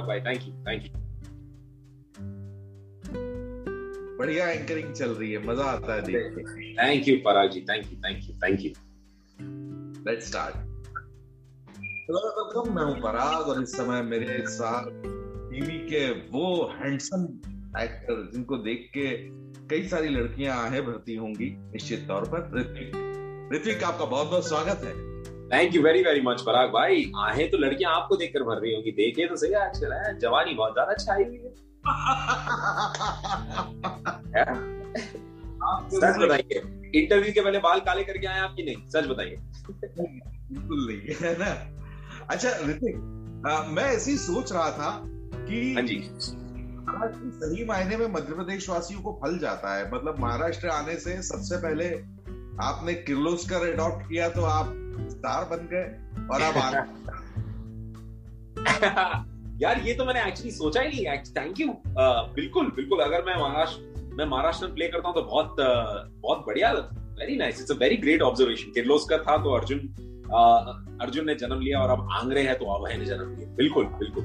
पराग भाई thank you thank you बढ़िया anchoring चल रही है मज़ा आता है देख thank you Parag ji thank you thank you thank you let's start hello welcome मैं हूँ पराग और इस समय मेरे साथ टीवी के वो हैंडसम एक्टर जिनको देख के कई सारी लड़कियाँ आहे भरती होंगी निश्चित तौर पर ऋतिक ऋतिक आपका बहुत बहुत स्वागत है। Thank you very very much Parag भाई। आहे तो लड़कियाँ आपको देखकर भर रही होंगी। देखे तो सही आजकल है जवानी बहुत ज़्यादा छाई हुई है। सच बताइए इंटरव्यू के पहले बाल काले करके आए आपकी नहीं? सच बताइए। बिल्कुल नहीं है ना? अच्छा ऋतिक मैं ऐसे ही सोच रहा था कि हाँ जी। सही मायने में मध्य प्रदेश वासियों को फल जाता है। मतलब महाराष्ट्र आने से सबसे पहले आपने किर्लोस्कर अडॉप्ट किया तो आप स्टार बन गए और अब आ यार ये तो मैंने एक्चुअली सोचा ही नहीं थैंक यू बिल्कुल बिल्कुल अगर मैं महाराष्ट्र मैं महाराष्ट्र में प्ले करता हूँ तो बहुत बहुत बढ़िया very nice it's a very great observation Kirloskar था तो अर्जुन अर्जुन ने जन्म लिया और अब आंग्रे है तो अभय ने जन्म लिया. बिल्कुल बिल्कुल.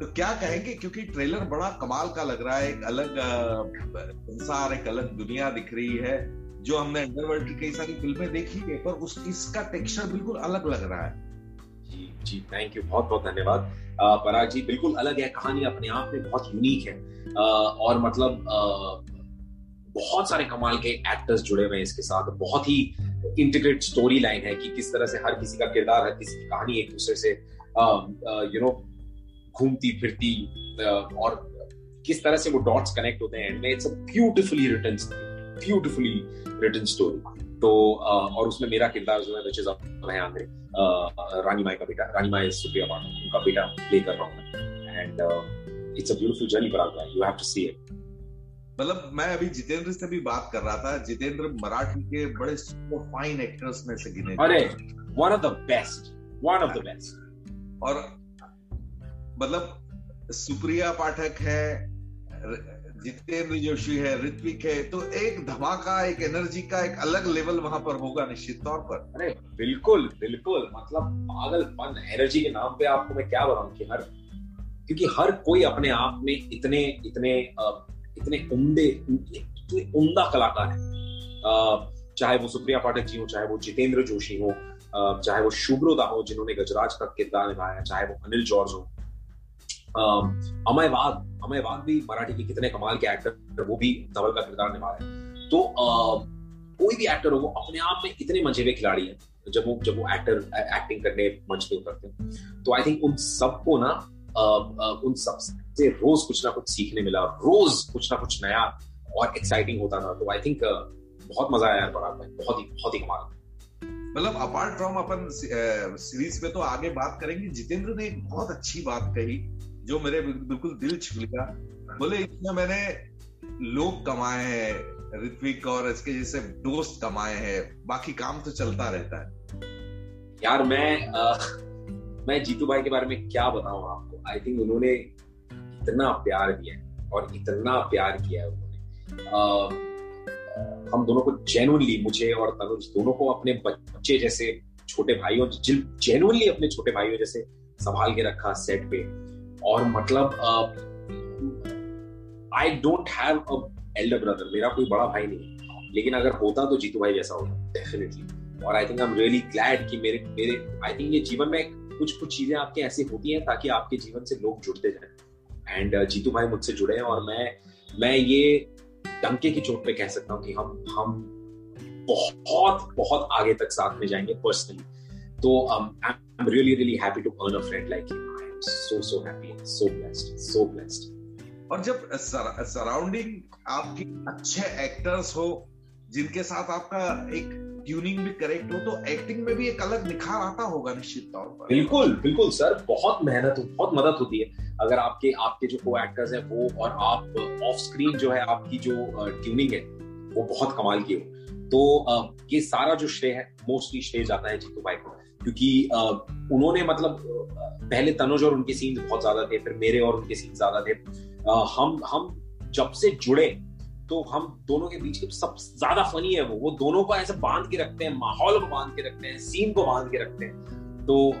तो क्या कहेंगे क्योंकि ट्रेलर बड़ा कमाल का लग रहा है एक अलग संसार एक अलग दुनिया दिख रही है। जो हमने अंडरवर्ल्ड की कई सारी फ़िल्में देखी है, पर उस, इसका टेक्सचर बिल्कुल अलग लग रहा है। जी जी थैंक यू बहुत बहुत धन्यवाद। पराग जी, बिल्कुल अलग है, कहानी अपने आप में बहुत यूनिक है। और मतलब बहुत सारे कमाल के एक्टर्स जुड़े हुए हैं इसके साथ। बहुत ही इंटीग्रेट स्टोरी लाइन है कि किस तरह से हर किसी का किरदार, हर किसी की कहानी एक दूसरे से यू नो घूमती फिरती और किस तरह से वो डॉट्स कनेक्ट होते हैं। And it's a beautifully written beautifully written story तो और उसमें मेरा किरदार जो है विच इज़ आंद्रे रानी माई का बेटा रानी माई सुप्रिया पाठक उनका बेटा प्ले कर रहा हूँ and it's a beautiful journey Parag you have to see it मतलब मैं अभी जितेंद्र से भी बात कर रहा था जितेंद्र मराठी के बड़े सुपर फाइन एक्टर्स में से गिने अरे one of the best one of the best और मतलब सुप्रिया पाठक है जितेंद्र जोशी है, ऋत्विक है तो एक धमाका, एक एनर्जी का एक अलग लेवल वहाँ पर होगा निश्चित तौर पर। अरे, बिल्कुल बिल्कुल। मतलब पागलपन एनर्जी के नाम पे आपको मैं क्या बताऊँ कि हर, क्योंकि हर कोई अपने आप में इतने इतने इतने उम्दे, इतने उम्दा कलाकार है। चाहे वो सुप्रिया पाठक जी हो, चाहे वो जितेंद्र जोशी हो चाहे वो शुभ्रोदा हो, जिन्होंने गजराज का किरदार निभाया, चाहे वो अनिल जॉर्ज हो। अमय वाघ, अमय भी मराठी के कितने कमाल के एक्टर वो भी धवल का किरदार निभा रहे हैं। तो कोई भी एक्टर हो, वो अपने आप में इतने मज़े हुए खिलाड़ी हैं, जब वो जब वो एक्टर एक्टिंग करने मंच पे उतरते हैं। तो आई थिंक उन सबको ना उन सबसे रोज कुछ ना कुछ सीखने मिला, रोज कुछ ना कुछ नया और एक्साइटिंग होता था। तो आई थिंक बहुत मज़ा आया भाई बहुत ही बहुत ही कमाल। मतलब अपार्ट फ्रॉम अपन सीरीज़ पे तो आगे बात करेंगे। जितेंद्र ने एक बहुत अच्छी बात कही जो मेरे बिल्कुल दिल छू लिया बोले इसमें मैंने लोग कमाए हैं ऋत्विक और इसके जैसे दोस्त कमाए हैं। बाकी काम तो चलता रहता है। यार मैं आ, मैं जीतू भाई के बारे में क्या बताऊँ आपको? आई थिंक उन्होंने इतना प्यार दिया और इतना प्यार किया है उन्होंने। हम दोनों को जेनुअनली मुझे और तनुज दोनों को अपने बच्चे जैसे छोटे भाइयों जेनुअनली अपने छोटे भाइयों जैसे संभाल के रखा सेट पे। और मतलब I don't have a elder brother मेरा कोई बड़ा भाई नहीं लेकिन अगर होता तो जीतू भाई जैसा होता डेफिनेटली और I think I am really glad कि मेरे मेरे आई थिंक ये जीवन में कुछ कुछ चीज़ें आपके ऐसी होती हैं ताकि आपके जीवन से लोग जुड़ते जाए। एंड जीतू भाई मुझसे जुड़े हैं और मैं मैं ये डंके की चोट पे कह सकता हूँ कि हम हम बहुत बहुत आगे तक साथ में जाएँगे पर्सनली तो I am really really happy to earn a friend like you so so happy so blessed so blessed. और जब सराउंडिंग आपकी अच्छे एक्टर्स हो जिनके साथ आपका एक ट्यूनिंग भी करेक्ट हो तो एक्टिंग में भी एक अलग निखार आता होगा निश्चित तौर पर। बिल्कुल बिल्कुल सर। बहुत मेहनत बहुत मदद होती है। अगर आपके आपके जो को एक्टर्स हैं वो और आप ऑफ़ स्क्रीन जो है आपकी जो ट्यूनिंग है वो बहुत कमाल की हो। तो ये सारा जो श्रेय है मोस्टली श्रेय जाता है जीतू भाई को। क्योंकि उन्होंने मतलब पहले तनुज और उनके सीन्स बहुत ज़्यादा थे, फिर मेरे और उनके सीन्स ज़्यादा थे। हम हम जब से जुड़े तो हम दोनों के बीच के सब ज़्यादा फनी है वो। वो दोनों को ऐसे बाँध के रखते हैं, माहौल को बाँध के रखते हैं सीन को बाँध के रखते हैं। तो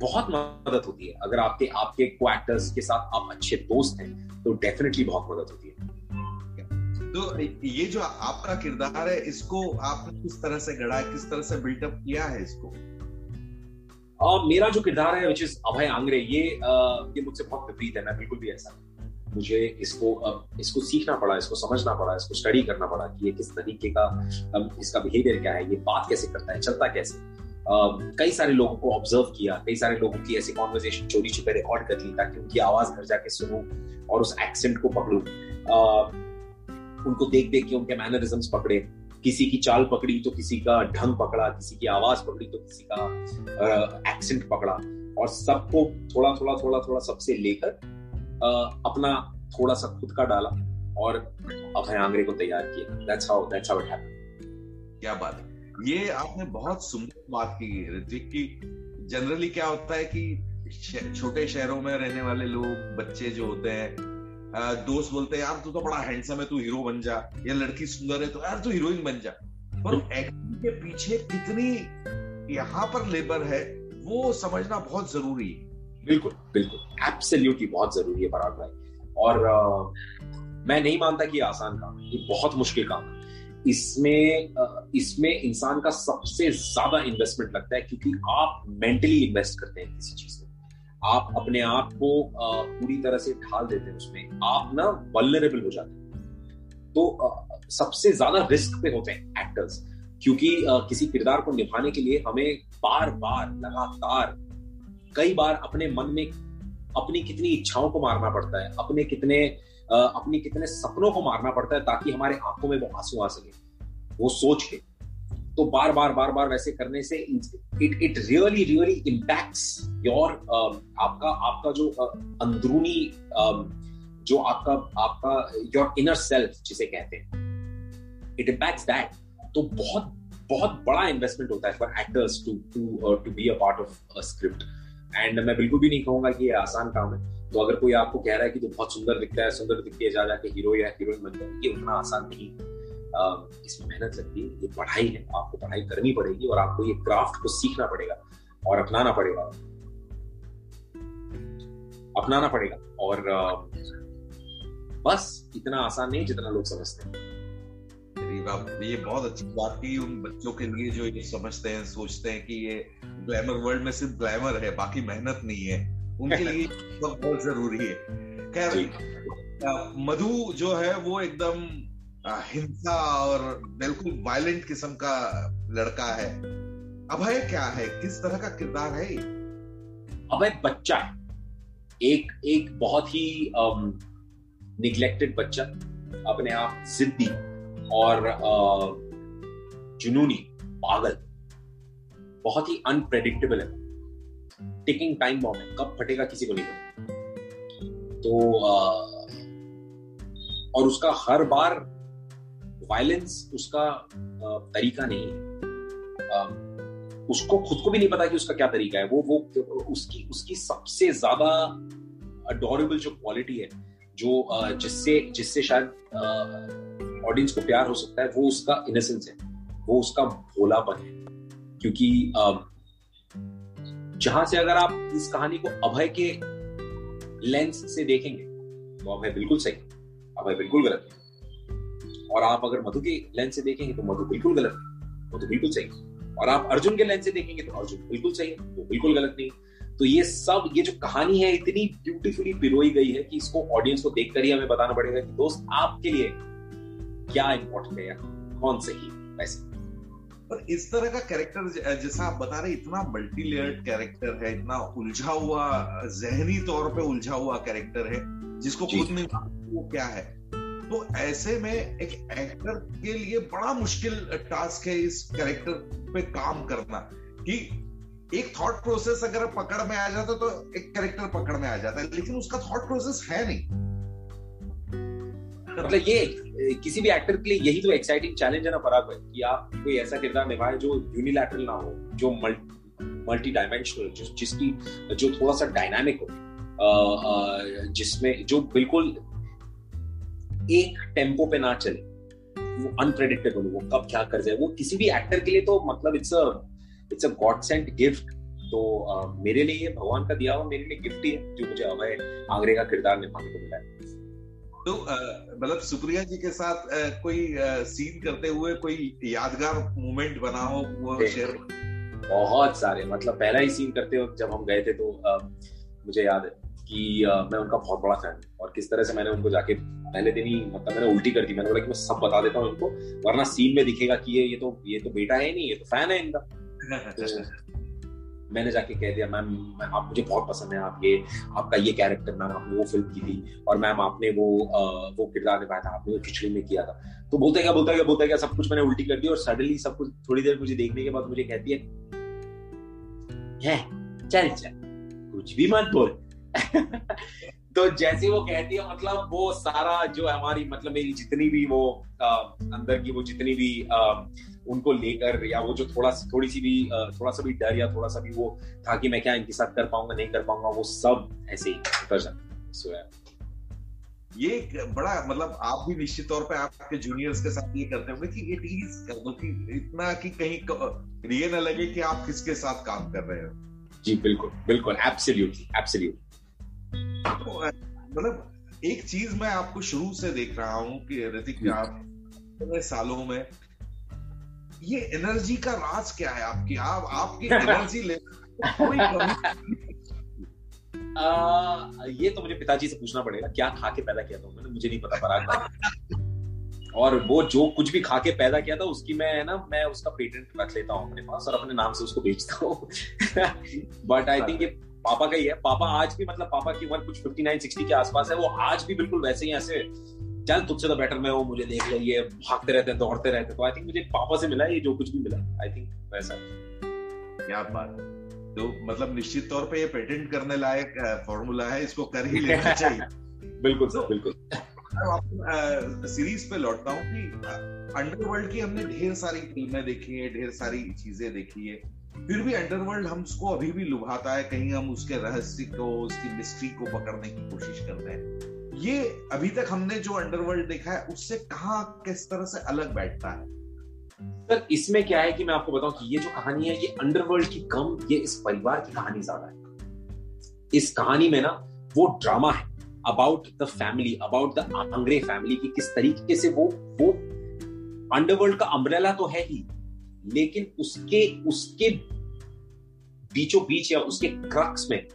बहुत मदद होती है। अगर आपके आपके को एक्टर्स के साथ आप अच्छे दोस्त हैं तो डेफिनेटली बहुत मदद होती है। तो ये जो आपका किरदार है, इसको आपने किस तरह से गढ़ा किस तरह से बिल्टअप किया है इसको? Uh, मेरा जो किरदार है विच इज़ अभय आंग्रे ये ये मुझसे बहुत विपरीत है मैं बिल्कुल भी ऐसा मुझे इसको इसको सीखना पड़ा इसको समझना पड़ा इसको स्टडी करना पड़ा कि ये किस तरीके का इसका बिहेवियर क्या है ये बात कैसे करता है चलता कैसे। कई सारे लोगों को ऑब्ज़र्व किया कई सारे लोगों की ऐसी कॉन्वर्जेशन चोरी छुपे रिकॉर्ड कर ली ताकि उनकी आवाज़ घर जाके सुनूं और उस एक्सेंट को पकड़ू। उनको देख देख के उनके मैनरिज्म्स पकड़े। किसी की चाल पकड़ी तो किसी का ढंग पकड़ा, किसी की आवाज़ पकड़ी तो किसी का एक्सेंट पकड़ा। और सबको थोड़ा थोड़ा थोड़ा थोड़ा सबसे लेकर अपना थोड़ा सा खुद का डाला और अभय को तैयार किया। That's how that's how it happened क्या बात ये आपने बहुत सुंदर बात की, ऋतिक, की जनरली क्या होता है कि छोटे शहरों में रहने वाले लोग, बच्चे जो होते हैं दोस्त बोलते हैं यार तू तो बड़ा हैंडसम है तू हीरो बन जा या लड़की सुंदर है तो यार तू हीरोइन बन जा. पर एक्टिंग के पीछे कितनी यहाँ पर लेबर है वो समझना बहुत ज़रूरी है। बिल्कुल बिल्कुल। एब्सोल्युटली बहुत ज़रूरी है पराग भाई। और आ, मैं नहीं मानता कि आसान काम है ये बहुत मुश्किल काम है। इसमें इसमें इंसान का सबसे ज़्यादा इन्वेस्टमेंट लगता है क्योंकि आप मेंटली इन्वेस्ट करते हैं किसी चीज़ में। आप अपने आप को पूरी तरह से ढाल देते हैं उसमें। आप ना वल्नरेबल हो जाते हैं। तो सबसे ज़्यादा रिस्क पे होते हैं एक्टर्स क्योंकि किसी किरदार को निभाने के लिए हमें बार बार लगातार, कई बार अपने मन में अपनी कितनी इच्छाओं को मारना पड़ता है, अपने कितने अपने कितने सपनों को मारना पड़ता है, ताकि हमारे आँखों में वो आँसू आ सके। वो सोच के। तो बार बार बार बार वैसे करने से it it really really impacts your आपका आपका जो uh, अंदरूनी um, जो आपका आपका योर इनर सेल्फ जिसे कहते हैं इट इम्पैक्ट्स दैट तो बहुत बहुत बड़ा इन्वेस्टमेंट होता है for actors to to to be a part of script and मैं बिल्कुल भी नहीं कहूँगा कि ये आसान काम है। तो अगर कोई आपको कह रहा है कि तो बहुत सुंदर दिखता है सुंदर दिखती है जा जाके हीरो या हीरोइन बन जाए ये उतना आसान नहीं इसमें मेहनत लगती है। ये पढ़ाई है। आपको पढ़ाई करनी पड़ेगी और आपको ये क्राफ्ट को सीखना पड़ेगा और अपनाना पड़ेगा। अपनाना पड़ेगा और बस इतना आसान नहीं जितना लोग समझते हैं। ये बहुत अच्छी बात की। उन बच्चों के लिए जो ये समझते हैं सोचते हैं कि ये ग्लैमर वर्ल्ड में सिर्फ़ ग्लैमर है बाकी मेहनत नहीं है। उनके लिए बहुत ज़रूरी है। खैर मधु जो है वो एकदम हिंसा और बिल्कुल वायलेंट किस्म का लड़का है। अभय क्या है? किस तरह का किरदार है अभय बच्चा। है एक एक बहुत ही निग्लेक्टेड बच्चा अपने आप जिद्दी और जुनूनी पागल। बहुत ही अनप्रेडिक्टेबल है। टेकिंग टाइम बॉम्ब है। कब फटेगा किसी को नहीं पता। तो आ, और उसका हर बार वायलेंस उसका तरीका नहीं है। उसको खुद को भी नहीं पता कि उसका क्या तरीका है। वो वो, उसकी उसकी सबसे ज़्यादा अडोरेबल जो क्वालिटी है, जो जिससे जिससे शायद ऑडियंस को प्यार हो सकता है, वो उसका इनोसेंस है। वो उसका भोलापन है। क्योंकि जहाँ से अगर आप इस कहानी को अभय के लेंस से देखेंगे तो अभय बिल्कुल सही, अभय बिल्कुल गलत है। और आप अगर मधु के लेंस से देखेंगे तो मधु बिल्कुल गलत है मधु बिल्कुल सही। और आप अर्जुन के लेंस से देखेंगे तो अर्जुन बिल्कुल सही वो बिल्कुल गलत नहीं। तो ये सब ये जो कहानी है इतनी ब्यूटीफुली पिरोई गई है कि इसको ऑडियंस को देखकर ही हमें बताना पड़ेगा कि दोस्त आपके लिए क्या इंपॉर्टेंट है कौन सही वैसे। पर इस तरह का कैरेक्टर जैसा आप बता रहे इतना मल्टी लेयर्ड कैरेक्टर है इतना उलझा हुआ जहनी तौर पे उलझा हुआ कैरेक्टर है जिसको खुद नहीं वो क्या है। तो ऐसे में एक एक्टर के लिए बड़ा मुश्किल टास्क है इस कैरेक्टर पे काम करना कि एक थॉट प्रोसेस अगर पकड़ में आ जाता तो एक कैरेक्टर पकड़ में आ जाता है, लेकिन उसका थॉट प्रोसेस है नहीं। मतलब ये किसी भी एक्टर के लिए यही तो एक्साइटिंग चैलेंज है ना फराग भाई, कि आप कोई ऐसा किरदार निभाए जो यूनिलैटरल ना हो, जो मल्टी मल्टी डायमेंशनल जिसकी, जो थोड़ा सा डायनामिक हो जिसमें, जो बिल्कुल एक टेंपो पे ना चले। वो अनप्रेडिक्टेबल वो कब क्या कर जाए वो किसी भी एक्टर के लिए तो मतलब it's a it's a god sent gift तो आ, मेरे लिए ये भगवान का दिया हुआ मेरे लिए गिफ्ट ही है जो मुझे अभय आगरे का किरदार निभाने को मिला है। तो मतलब सुप्रिया जी के साथ आ, कोई आ, सीन करते हुए कोई यादगार मोमेंट बना हो वो शेयर बहुत सारे मतलब पहला ही सीन करते वक्त जब हम गए थे तो आ, मुझे याद है। कि आ, मैं उनका बहुत बड़ा फ़ैन और किस तरह से मैंने उनको जाके पहले दिन ही मतलब मैंने उल्टी कर दी। मैंने बोला कि मैं सब बता देता हूँ उनको वरना सीन में दिखेगा कि ये ये तो ये तो बेटा है नहीं ये तो फ़ैन है इनका। तो मैंने जाके कह दिया मैम आप मुझे बहुत पसंद है आप ये आपका ये कैरेक्टर मैम आपने वो फ़िल्म की थी और मैम आपने वो आ, वो किरदार निभाया था आपने वो खिचड़ी में किया था। तो बोलते क्या बोलता क्या बोलता क्या सब कुछ मैंने उल्टी कर दी और सडनली सब कुछ थोड़ी देर मुझे देखने के बाद मुझे कहती है है चल चल कुछ भी मत बोल। तो जैसे वो कहती है मतलब वो सारा जो हमारी मतलब मेरी जितनी भी वो आ, अंदर की वो जितनी भी आ, उनको लेकर या वो जो थोड़ा थोड़ी सी भी थोड़ा सा भी डर या थोड़ा सा भी वो था कि मैं क्या इनके साथ कर पाऊँगा नहीं कर पाऊँगा वो सब ऐसे ही उतर जाता सो ये बड़ा मतलब आप भी निश्चित तौर पे आपके जूनियर्स के साथ ये करते होंगे कि कर दो कि इतना कि कहीं ये ना लगे कि आप किसके साथ काम कर रहे हो। जी बिल्कुल बिल्कुल एब्सोल्युटली एब्सोल्युटली तो, मतलब एक चीज़ मैं आपको शुरू से देख रहा हूँ कि ऋतिक आप इतने सालों में ये एनर्जी का राज क्या है आपकी? आप आपकी एनर्जी ले कोई आ, ये तो मुझे पिताजी से पूछना पड़ेगा क्या खा के पैदा किया था मैंने मुझे नहीं पता पराग और वो जो कुछ भी खा के पैदा किया था उसकी मैं ना मैं उसका पेटेंट रख लेता हूँ अपने पास और अपने नाम से उसको बेचता हूँ। बट आई थिंक ये पापा का ही है। पापा आज भी मतलब पापा की उम्र कुछ 59 60 के आसपास है वो आज भी बिल्कुल वैसे ही ऐसे चल तुझसे तो बेटर मैं हूँ मुझे देख लो ये भागते रहते हैं दौड़ते रहते तो आई थिंक मुझे पापा से मिला ये जो कुछ भी मिला आई थिंक वैसा। क्या बात। तो मतलब निश्चित तौर पे ये पेटेंट करने लायक फॉर्मूला है इसको कर ही लेना चाहिए। बिल्कुल सर बिल्कुल। सीरीज़ पे लौटता हूँ कि अंडरवर्ल्ड की हमने ढेर सारी फ़िल्में देखी है ढेर सारी चीज़ें देखी है। फिर भी अंडरवर्ल्ड हम उसको अभी भी लुभाता है कहीं हम उसके रहस्य को, उसकी मिस्ट्री को पकड़ने की कोशिश करते हैं। ये अभी तक हमने जो अंडरवर्ल्ड देखा है, उससे कहा, किस तरह से अलग बैठता है? सर, इसमें क्या है कि मैं आपको बताऊँ कि ये जो कहानी है, ये अंडरवर्ल्ड की कम, ये इस परिवार की कहानी ज़्यादा है। इस कहानी में ना, वो ड्रामा है about the family about the Angre family की किस तरीके से वो वो अंडरवर्ल्ड का अम्ब्रेला तो है ही लेकिन उसके उसके बीचों बीच या उसके क्रक्स में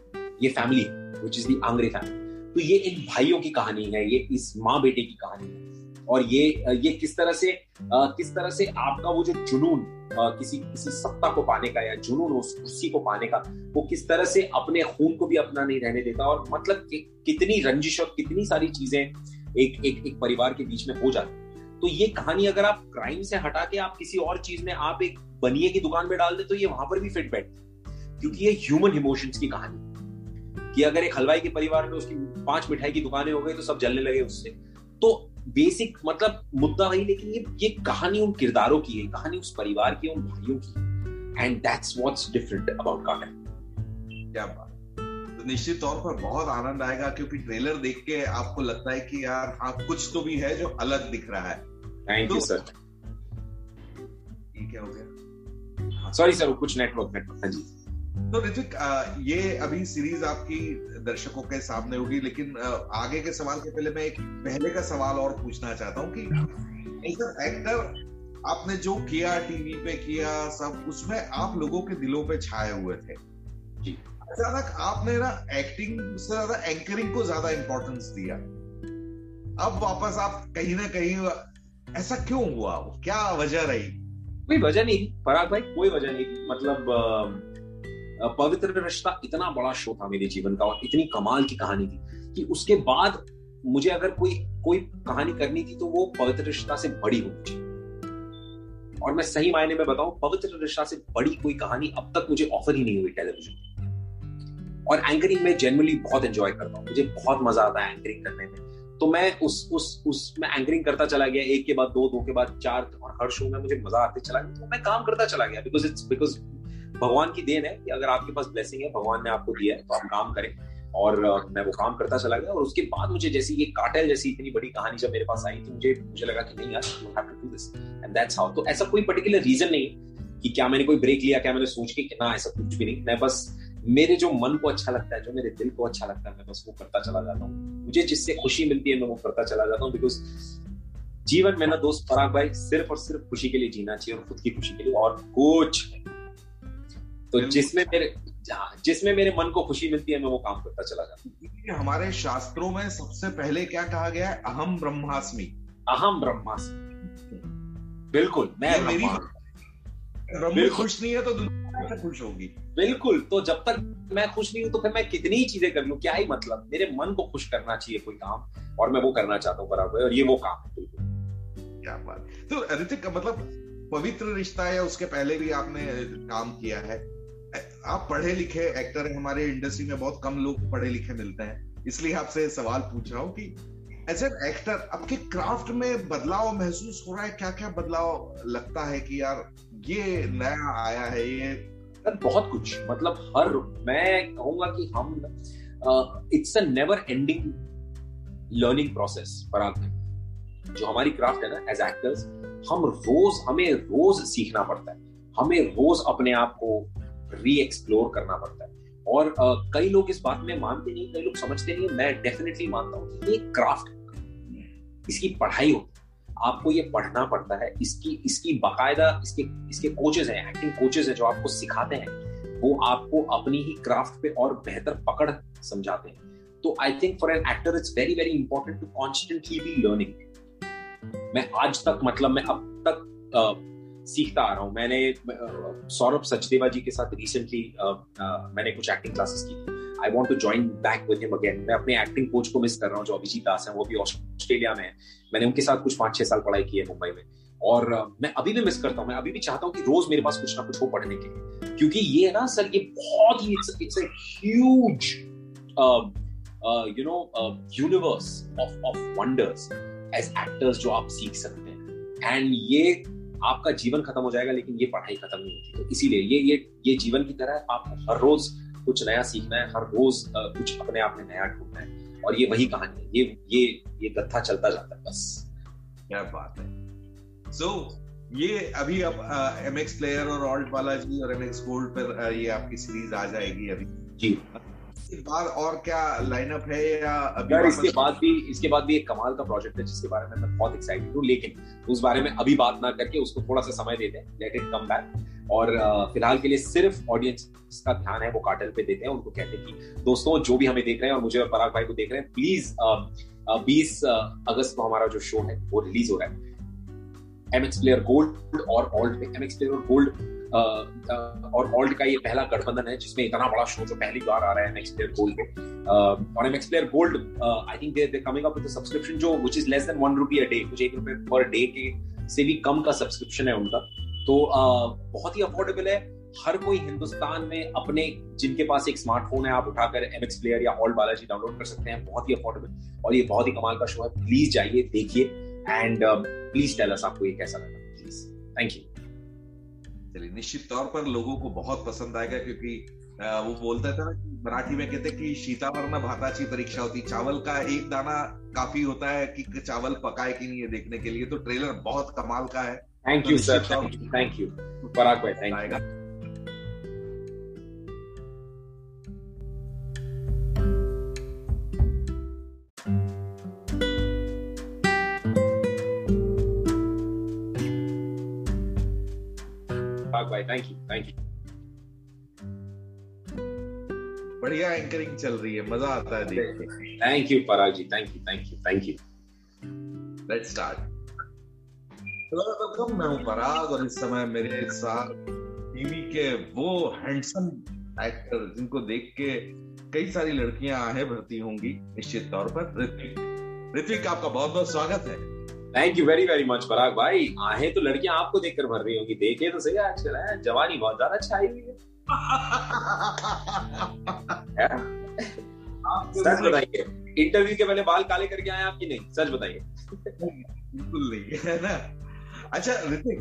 ये family which is Angre family तो ये इन भाइयों की कहानी है ये इस माँ बेटे की कहानी है। और ये ये किस तरह से किस तरह से आपका वो जो जुनून किसी किसी सत्ता को पाने का या जुनून उस कुर्सी को पाने का वो किस तरह से अपने खून को भी अपना नहीं रहने देता और मतलब कि, कितनी रंजिश और कितनी सारी चीज़ें एक एक एक परिवार के बीच में हो जाती तो ये कहानी अगर आप क्राइम से हटा के आप किसी और चीज़ में आप एक बनिए की दुकान में डाल दे तो ये वहाँ पर भी फिट बैठती क्योंकि ये ह्यूमन इमोशंस की कहानी कि अगर एक हलवाई के परिवार में उसकी पाँच मिठाई की दुकानें हो गई तो सब जलने लगे उससे। तो बेसिक मतलब मुद्दा वही, लेकिन ये ये कहानी उन किरदारों की है, कहानी उस परिवार की, उन भाइयों की and that's what's different about carton क्या बात तो निश्चित तौर पर बहुत आनंद आएगा, क्योंकि ट्रेलर देख के आपको लगता है कि यार हाँ कुछ तो भी है जो अलग दिख रहा है। थैंक यू सर ये क्या हो गया सॉरी सर कुछ नेटवर्क नेटवर्क हाँ जी। तो ऋतिक ये अभी सीरीज़ आपकी दर्शकों के सामने होगी लेकिन आगे के सवाल के पहले मैं एक पहले का सवाल और पूछना चाहता हूँ कि एक्टर आपने जो किया टीवी पे किया सब उसमें आप लोगों के दिलों पे छाए हुए थे। अचानक आपने ना एक्टिंग से ज़्यादा एंकरिंग को ज़्यादा इंपॉर्टेंस दिया। अब वापस आप कहीं ना कहीं ऐसा क्यों हुआ? वो क्या वजह रही? कोई वजह नहीं पराग भाई, कोई वजह नहीं थी। मतलब पवित्र रिश्ता इतना बड़ा शो था मेरे जीवन का और इतनी कमाल की कहानी थी कि उसके बाद मुझे अगर कोई कोई कहानी करनी थी तो वो पवित्र रिश्ता से बड़ी होनी चाहिए। और मैं सही मायने में बताऊँ, पवित्र रिश्ता से बड़ी कोई कहानी अब तक मुझे ऑफ़र ही नहीं हुई टेलीविज़न और एंकरिंग में जनरली बहुत एंजॉय करता हूँ, मुझे बहुत मज़ा आता है एंकरिंग करने में। तो मैं उस उस उस, मैं एंकरिंग करता चला गया, एक के बाद दो दो के बाद चार, और हर शो में मुझे मज़ा आते चला गया। तो मैं काम करता चला गया बिकॉज़ इट्स बिकॉज़ भगवान की देन है कि अगर आपके पास ब्लेसिंग है, भगवान ने आपको दिया है तो आप काम करें। और मैं वो काम करता चला गया, और उसके बाद मुझे जैसी ये काटल जैसी इतनी बड़ी कहानी जब मेरे पास आई तो मुझे मुझे लगा कि नहीं यार you have to do this and that's how तो ऐसा कोई पर्टिकुलर रीजन नहीं कि क्या मैंने कोई ब्रेक लिया, क्या मैंने सोच के कि ना, ऐसा कुछ भी नहीं। मैं बस मेरे जो मन को अच्छा लगता है जो मेरे दिल को अच्छा लगता है मैं बस वो करता चला जाता हूँ। मुझे जिससे खुशी मिलती है मैं वो करता चला जाता हूँ बिकॉज़ जीवन में ना दोस्त पराग भाई सिर्फ़ और सिर्फ़ खुशी के लिए जीना चाहिए और खुद की खुशी के लिए और कुछ तो जिसमें मेरे जिसमें मेरे मन को खुशी मिलती है मैं वो काम करता चला जाता हूँ। हमारे शास्त्रों में सबसे पहले क्या कहा गया है? अहम ब्रह्मास्मि। अहम ब्रह्मास्मि। बिल्कुल मैं मेरी ब्रह्म खुश नहीं है तो दुनिया खुश होगी? बिल्कुल तो जब तक मैं खुश नहीं हूँ तो फिर मैं कितनी ही चीज़ें कर लू? क्या ही मतलब? मेरे मन को खुश करना चाहिए कोई काम और मैं वो करना चाहता हूँ बराबर और ये वो काम है बिल्कुल। क्या बात। तो ऋतिक मतलब पवित्र रिश्ता है उसके पहले भी आपने काम किया है। आप पढ़े लिखे एक्टर हैं हमारे इंडस्ट्री में बहुत कम लोग पढ़े लिखे मिलते हैं। इसलिए आपसे सवाल पूछ रहा हूँ कि एज एन एक्टर आपके क्राफ्ट में बदलाव महसूस हो रहा है? क्या क्या बदलाव लगता है कि यार ये नया आया है ये। बहुत कुछ। मतलब हर मैं कहूँगा कि हम it's a never ending learning process Parag जो हमारी क्राफ्ट है ना एज एक्टर्स हम रोज हमें रोज सीखना पड़ता है। हमें रोज अपने आप को री एक्सप्लोर करना पड़ता है। और uh, कई लोग इस बात में मानते नहीं कई लोग समझते नहीं मैं डेफिनेटली मानता हूँ ये क्राफ्ट इसकी पढ़ाई होती है। आपको ये पढ़ना पड़ता है। इसकी इसकी बाकायदा, इसके इसके कोचेस हैं एक्टिंग कोचेस हैं जो आपको सिखाते हैं, वो आपको अपनी ही क्राफ्ट पे और बेहतर पकड़ समझाते हैं। तो I think for an actor it's very very important to constantly be learning मैं आज तक मतलब मैं अब तक सीखता आ रहा हूँ। मैंने सौरभ सचदेवा जी के साथ रिसेंटली मैंने कुछ एक्टिंग क्लासेस की। I want to join back with him again मैं अपने एक्टिंग कोच को मिस कर रहा हूँ, जो अभिजीत दास है, वो भी ऑस्ट्रेलिया में है। मैंने उनके साथ कुछ पाँच छह साल पढ़ाई की है मुंबई में। और मैं अभी भी मिस करता हूँ। मैं अभी भी चाहता हूँ कि रोज मेरे पास कुछ ना कुछ हो पढ़ने के लिए। क्योंकि ये है ना, सर, ये बहुत ही it's it's huge you know universe of of wonders as actors जो आप सीख सकते हैं। एंड ये आपका जीवन खत्म हो जाएगा, लेकिन ये पढ़ाई खत्म नहीं होती। तो इसीलिए ये ये ये जीवन की तरह आपको हर रोज कुछ नया सीखना है हर रोज कुछ अपने आप में नया ढूंढना है। और ये वही कहानी है। ये ये ये गत्था चलता जाता है बस। क्या बात है। सो so, ये अभी अब एम एक्स प्लेयर और ऑल्ट बालाजी और एम एक्स गोल्ड पर आ, ये आपकी सीरीज़ आ जाएगी अभी। जी। बार और क्या लाइनअप है या अभी यार इसके बाद भी इसके बाद भी एक कमाल का प्रोजेक्ट है जिसके बारे में मैं बहुत एक्साइटेड हूँ लेकिन उस बारे में अभी बात ना करके उसको थोड़ा सा समय देते हैं लेट इट कम बैक और फ़िलहाल के लिए सिर्फ़ ऑडियंस का ध्यान है, वो कार्टल पे देते हैं, उनको कहते हैं कि, दोस्तों, जो भी हमें देख रहे हैं और मुझे और पराग भाई को देख रहे हैं प्लीज़ बीस अगस्त को हमारा जो शो है, वो रिलीज़ हो रहा है। एमएक्स प्लेयर गोल्ड और ऑल्ट पे एमएक्स प्लेयर और गोल्ड और ऑल्ट का ये पहला गठबंधन है, जिसमें इतना बड़ा शो जो पहली बार आ रहा है एमएक्स प्लेयर गोल्ड पे। और MX player gold I think they coming up with subscription जो which is less than 1 rupee a day कुछ एक रुपए पर डे के से भी कम का सब्सक्रिप्शन है उनका। तो बहुत ही अफोर्डेबल है। हर कोई हिंदुस्तान में अपने, जिनके पास एक स्मार्टफ़ोन है, आप उठाकर एमएक्स प्लेयर या ऑल बालाजी डाउनलोड कर सकते हैं। बहुत ही अफोर्डेबल और ये बहुत ही कमाल का शो है। प्लीज़ जाइए, देखिए एंड प्लीज़ टेल अस आपको ये कैसा लगा। प्लीज़ थैंक यू चलिए, निश्चित तौर पर लोगों को बहुत पसंद आएगा क्योंकि वो बोलता था मराठी में कहते कि सीतावर्ण भाताची परीक्षा होती। चावल का एक दाना काफ़ी होता है कि चावल पकाए कि नहीं है देखने के लिए। तो ट्रेलर बहुत कमाल का है। Thank you sir thank you Parag भाई थैंक यू भाई थैंक यू थैंक यू बढ़िया एंकरिंग चल रही है मज़ा आता है देख thank you Parag ji thank you thank you thank you let's start welcome मैं हूँ पराग और इस समय मेरे साथ टीवी के वो हैंडसम एक्टर जिनको देख के कई सारी लड़कियाँ आहे भरती होंगी निश्चित तौर पर। ऋतिक ऋतिक आपका बहुत बहुत स्वागत है। Thank you very very much Parag भाई। आहे तो लड़कियाँ आपको देखकर भर रही होंगी। देखे तो सही आजकल है। जवानी बहुत ज़्यादा छाई हुई है। सच बताइए इंटरव्यू के पहले बाल काले करके आए आपकी नहीं? सच बताइए। बिल्कुल नहीं है ना? अच्छा ऋतिक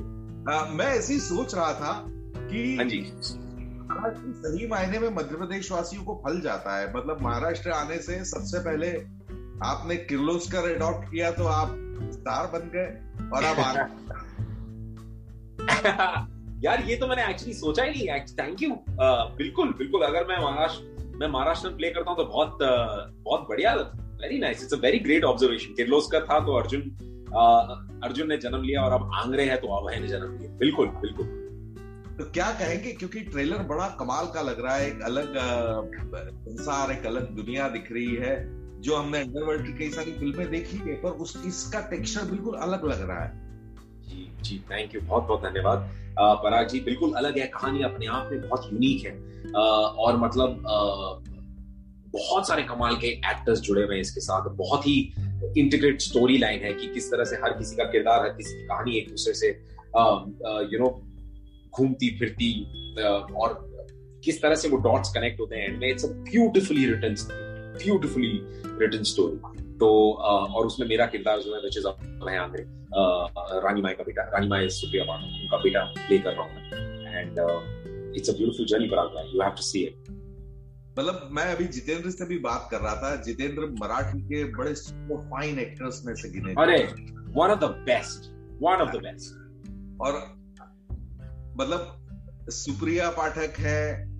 मैं ऐसे ही सोच रहा था कि हाँ जी। सही मायने में मध्य प्रदेश वासियों को फल जाता है। मतलब महाराष्ट्र आने से सबसे पहले आपने किर्लोस्कर अडॉप्ट किया तो आप स्टार बन गए और अब आ यार ये तो मैंने एक्चुअली सोचा ही नहीं। थैंक यू बिल्कुल बिल्कुल। अगर मैं महाराष्ट्र मैं महाराष्ट्र में प्ले करता हूँ तो बहुत बहुत बढ़िया। Very nice it's a very great observation Kirloskar था तो अर्जुन अर्जुन ने जन्म लिया और अब आंग्रे है तो अभय ने जन्म लिया। बिल्कुल बिल्कुल। तो क्या कहेंगे क्योंकि ट्रेलर बड़ा कमाल का लग रहा है एक अलग संसार एक अलग दुनिया दिख रही है जो हमने अंडरवर्ल्ड की कई सारी फ़िल्में देखी है पर उस इसका टेक्सचर बिल्कुल अलग लग रहा है। जी जी थैंक यू बहुत बहुत धन्यवाद। पराग जी बिल्कुल अलग है कहानी अपने आप में बहुत यूनिक है। आ, और मतलब आ, बहुत सारे कमाल के एक्टर्स जुड़े हुए हैं इसके साथ बहुत ही इंटीग्रेट स्टोरी लाइन है कि किस तरह से हर किसी का किरदार, हर किसी की कहानी एक दूसरे से यू नो घूमती फिरती और किस तरह से वो डॉट्स कनेक्ट होते हैं and it's a beautifully written beautifully written story तो और उसमें मेरा किरदार जो है विच इज़ आंग्रे रानी माई का बेटा, रानी माई सुप्रिया उनका बेटा प्ले कर रहा हूँ and it's a beautiful journey Parag you have to see it मतलब मैं अभी जितेंद्र से भी बात कर रहा था जितेंद्र मराठी के बड़े फाइन एक्टर्स में से गिने। अरे one of the best one of the best और मतलब सुप्रिया पाठक है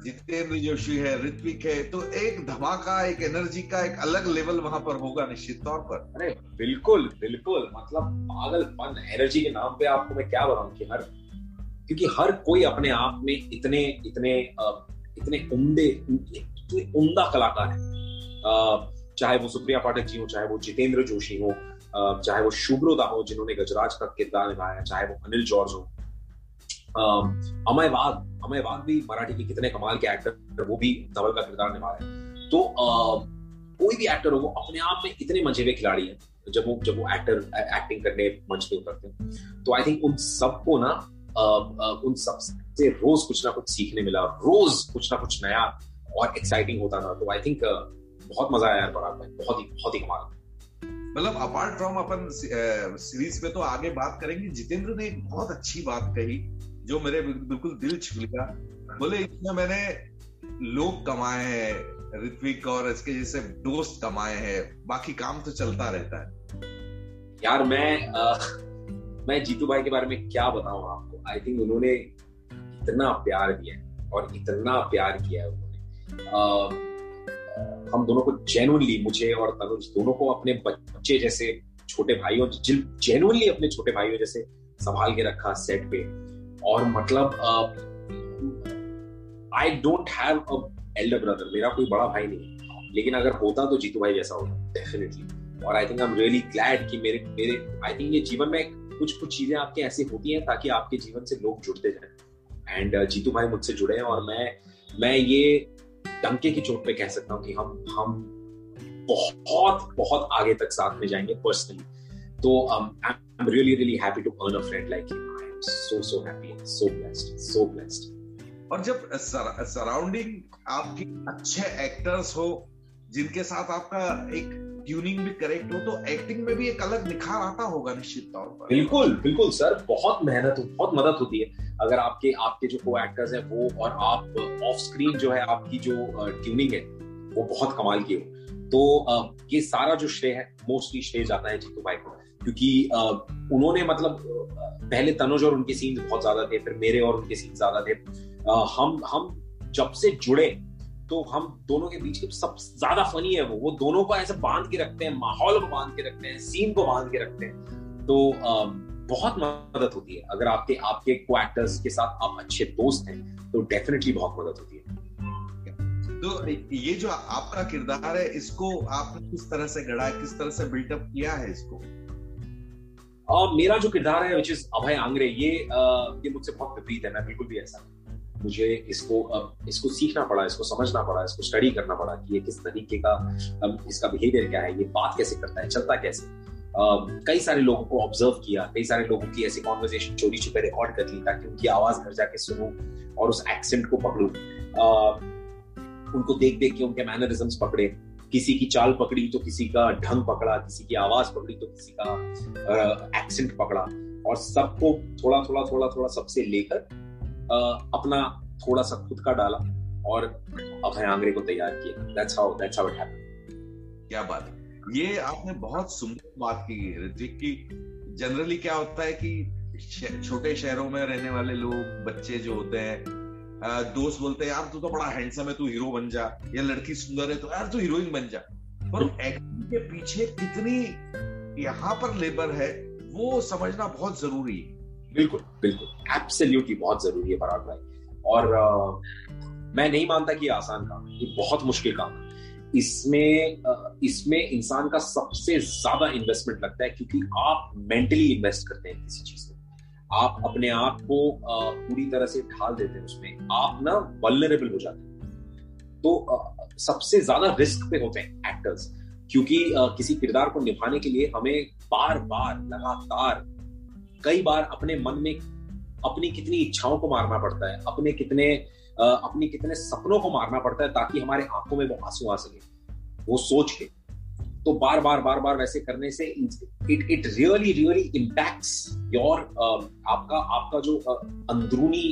जितेंद्र जोशी है ऋत्विक है तो एक धमाका एक एनर्जी का एक अलग लेवल वहाँ पर होगा निश्चित तौर पर। अरे बिल्कुल बिल्कुल मतलब पागलपन एनर्जी के नाम पे आपको मैं क्या बताऊँ कि हर क्योंकि हर कोई अपने आप में इतने इतने इतने उमदे, इतने उमदा कलाकार है। चाहे वो सुप्रिया पाठक जी हो, चाहे वो जितेंद्र जोशी हो चाहे वो शुभ्रोदा हो, जिन्होंने गजराज का किरदार निभाया चाहे वो अनिल जॉर्ज हो। अमय वाघ अमय वाघ भी मराठी के कितने कमाल के एक्टर वो भी धवल का किरदार निभा रहे हैं। तो कोई भी एक्टर हो, वो अपने आप में इतने हुए खिलाड़ी हैं, जब वो जब वो एक्टर एक्टिंग करने मंच पे उतरते हैं। तो आई थिंक उन सबको ना उन सबसे रोज कुछ ना कुछ सीखने मिला रोज कुछ ना कुछ नया और एक्साइटिंग होता था। तो आई थिंक बहुत मज़ा आया यार बरात में बहुत ही बहुत ही कमाल। मतलब अपार्ट फ्रॉम अपन सीरीज़ पे तो आगे बात करेंगे। जितेंद्र ने एक बहुत अच्छी बात कही जो मेरे बिल्कुल दिल छू लिया। बोले इसमें मैंने लोग कमाए हैं ऋत्विक और इसके जैसे दोस्त कमाए हैं। बाकी काम तो चलता रहता है। यार मैं आ, मैं जीतू भाई के बारे में क्या बताऊँ आपको? आई थिंक उन्होंने इतना प्यार दिया और इतना प्यार किया है उन्होंने। हम दोनों को जेनुअनली मुझे और तनुज दोनों को अपने बच्चे जैसे छोटे भाइयों जेनुअनली अपने छोटे भाइयों जैसे संभाल के रखा सेट पे। और मतलब I don't have a elder brother मेरा कोई बड़ा भाई नहीं लेकिन अगर होता तो जीतू भाई जैसा होता डेफिनेटली और I think I am really glad कि मेरे मेरे आई थिंक ये जीवन में कुछ कुछ चीज़ें आपके ऐसी होती हैं ताकि आपके जीवन से लोग जुड़ते जाए। एंड uh, जीतू भाई मुझसे जुड़े हैं और मैं मैं ये डंके की चोट पे कह सकता हूँ कि हम हम बहुत बहुत आगे तक साथ में जाएँगे पर्सनली तो I am really really happy to earn a friend like you so so happy so blessed so blessed और जब सराउंडिंग आपकी अच्छे एक्टर्स हो जिनके साथ आपका एक ट्यूनिंग भी करेक्ट हो तो एक्टिंग में भी एक अलग निखार आता होगा निश्चित तौर पर। बिल्कुल बिल्कुल, सर, बहुत मेहनत, बहुत मदद होती है। अगर आपके आपके जो को एक्टर्स हैं, वो और आप ऑफ़ स्क्रीन जो है आपकी जो ट्यूनिंग है, वो बहुत कमाल की हो। तो ये सारा जो श्रेय है मोस्टली श्रेय जाता है जीतू भाई को। क्योंकि उन्होंने मतलब पहले तनुज और उनके सीन्स बहुत ज़्यादा थे, फिर मेरे और उनके सीन्स ज़्यादा थे। हम हम जब से जुड़े तो हम दोनों के बीच के सब ज़्यादा फनी है वो वो दोनों को ऐसे बाँध के रखते हैं माहौल को बाँध के रखते हैं सीन को बाँध के रखते हैं। तो बहुत मदद होती है। अगर आपके आपके को एक्टर्स के साथ आप अच्छे दोस्त हैं तो डेफिनेटली बहुत मदद होती है। तो ये जो आपका किरदार है इसको आपने किस तरह से गढ़ा है किस तरह से बिल्टअप किया है इसको? और मेरा जो किरदार है विच इज़ अभय आंग्रे ये ये मुझसे बहुत विपरीत है मैं बिल्कुल भी ऐसा मुझे इसको अब इसको सीखना पड़ा इसको समझना पड़ा इसको स्टडी करना पड़ा कि ये किस तरीके का अब इसका बिहेवियर क्या है ये बात कैसे करता है चलता कैसे। Uh, कई सारे लोगों को ऑब्ज़र्व किया कई सारे लोगों की ऐसी कॉन्वर्जेशन चोरी छुपे रिकॉर्ड कर ली ताकि उनकी आवाज़ घर जाके सुनूं और उस एक्सेंट को पकड़ू। उनको देख देख के उनके मैनरिज्म पकड़े किसी की चाल पकड़ी तो किसी का ढंग पकड़ा किसी की आवाज़ पकड़ी तो किसी का एक्सेंट uh, पकड़ा। और सबको थोड़ा थोड़ा थोड़ा थोड़ा सबसे लेकर अपना थोड़ा सा खुद का डाला और अभय आंग्रे को तैयार किया। That's how that's how it happened क्या बात ये आपने बहुत सुंदर बात की, ऋतिक, की जनरली क्या होता है कि छोटे शहरों में रहने वाले लोग, बच्चे जो होते हैं दोस्त बोलते हैं, यार, तू तो बड़ा हैंडसम है, तू हीरो बन जा, या लड़की सुंदर है तो यार, तू हीरोइन बन जा। पर एक्टिंग के पीछे कितनी यहाँ पर लेबर है, वो समझना बहुत ज़रूरी है। बिल्कुल बिल्कुल। एब्सोल्युटली बहुत ज़रूरी है पराग भाई। और आ, मैं नहीं मानता कि आसान काम है। ये बहुत मुश्किल काम है। इसमें इसमें इंसान का सबसे ज़्यादा इन्वेस्टमेंट लगता है क्योंकि आप मेंटली इन्वेस्ट करते हैं किसी चीज़ में। आप अपने आप को पूरी तरह से ढाल देते हैं उसमें। आप ना वल्नरेबल हो जाते हैं। तो सबसे ज़्यादा रिस्क पे होते हैं एक्टर्स क्योंकि किसी किरदार को निभाने के लिए हमें बार बार लगातार कई बार अपने मन में अपनी कितनी इच्छाओं को मारना पड़ता है, अपने कितने अपने कितने सपनों को मारना पड़ता है ताकि हमारे आँखों में वो आँसू आ सके, वो सोच के। तो बार बार बार बार वैसे करने से it it really really impacts your आपका आपका जो अंदरूनी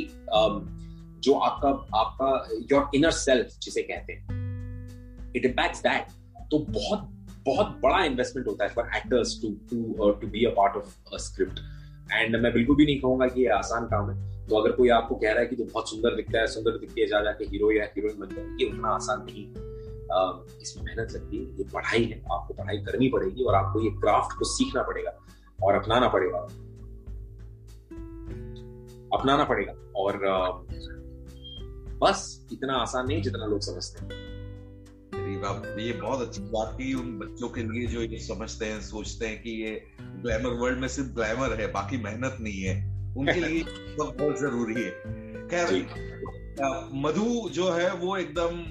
जो आपका आपका योर इनर सेल्फ जिसे कहते हैं इट इम्पैक्ट्स दैट तो बहुत बहुत बड़ा इन्वेस्टमेंट होता है for actors to to to be a part of script and मैं बिल्कुल भी नहीं कहूँगा कि ये आसान काम है। तो अगर कोई आपको कह रहा है कि तो बहुत सुंदर दिखता है, सुंदर दिख के जा जाके हीरो या हीरोइन बन जाए, ये उतना आसान नहीं है। इसमें मेहनत लगती है, ये पढ़ाई है, आपको पढ़ाई करनी पड़ेगी और आपको ये क्राफ्ट को सीखना पड़ेगा और अपनाना पड़ेगा। अपनाना पड़ेगा और बस इतना आसान नहीं जितना लोग समझते हैं। ये बहुत अच्छी बात की उन बच्चों के लिए जो ये समझते हैं सोचते हैं कि ये ग्लैमर वर्ल्ड में सिर्फ़ ग्लैमर है बाकी मेहनत नहीं है। उनके लिए बहुत बहुत ज़रूरी है। खैर मधु जो है वो एकदम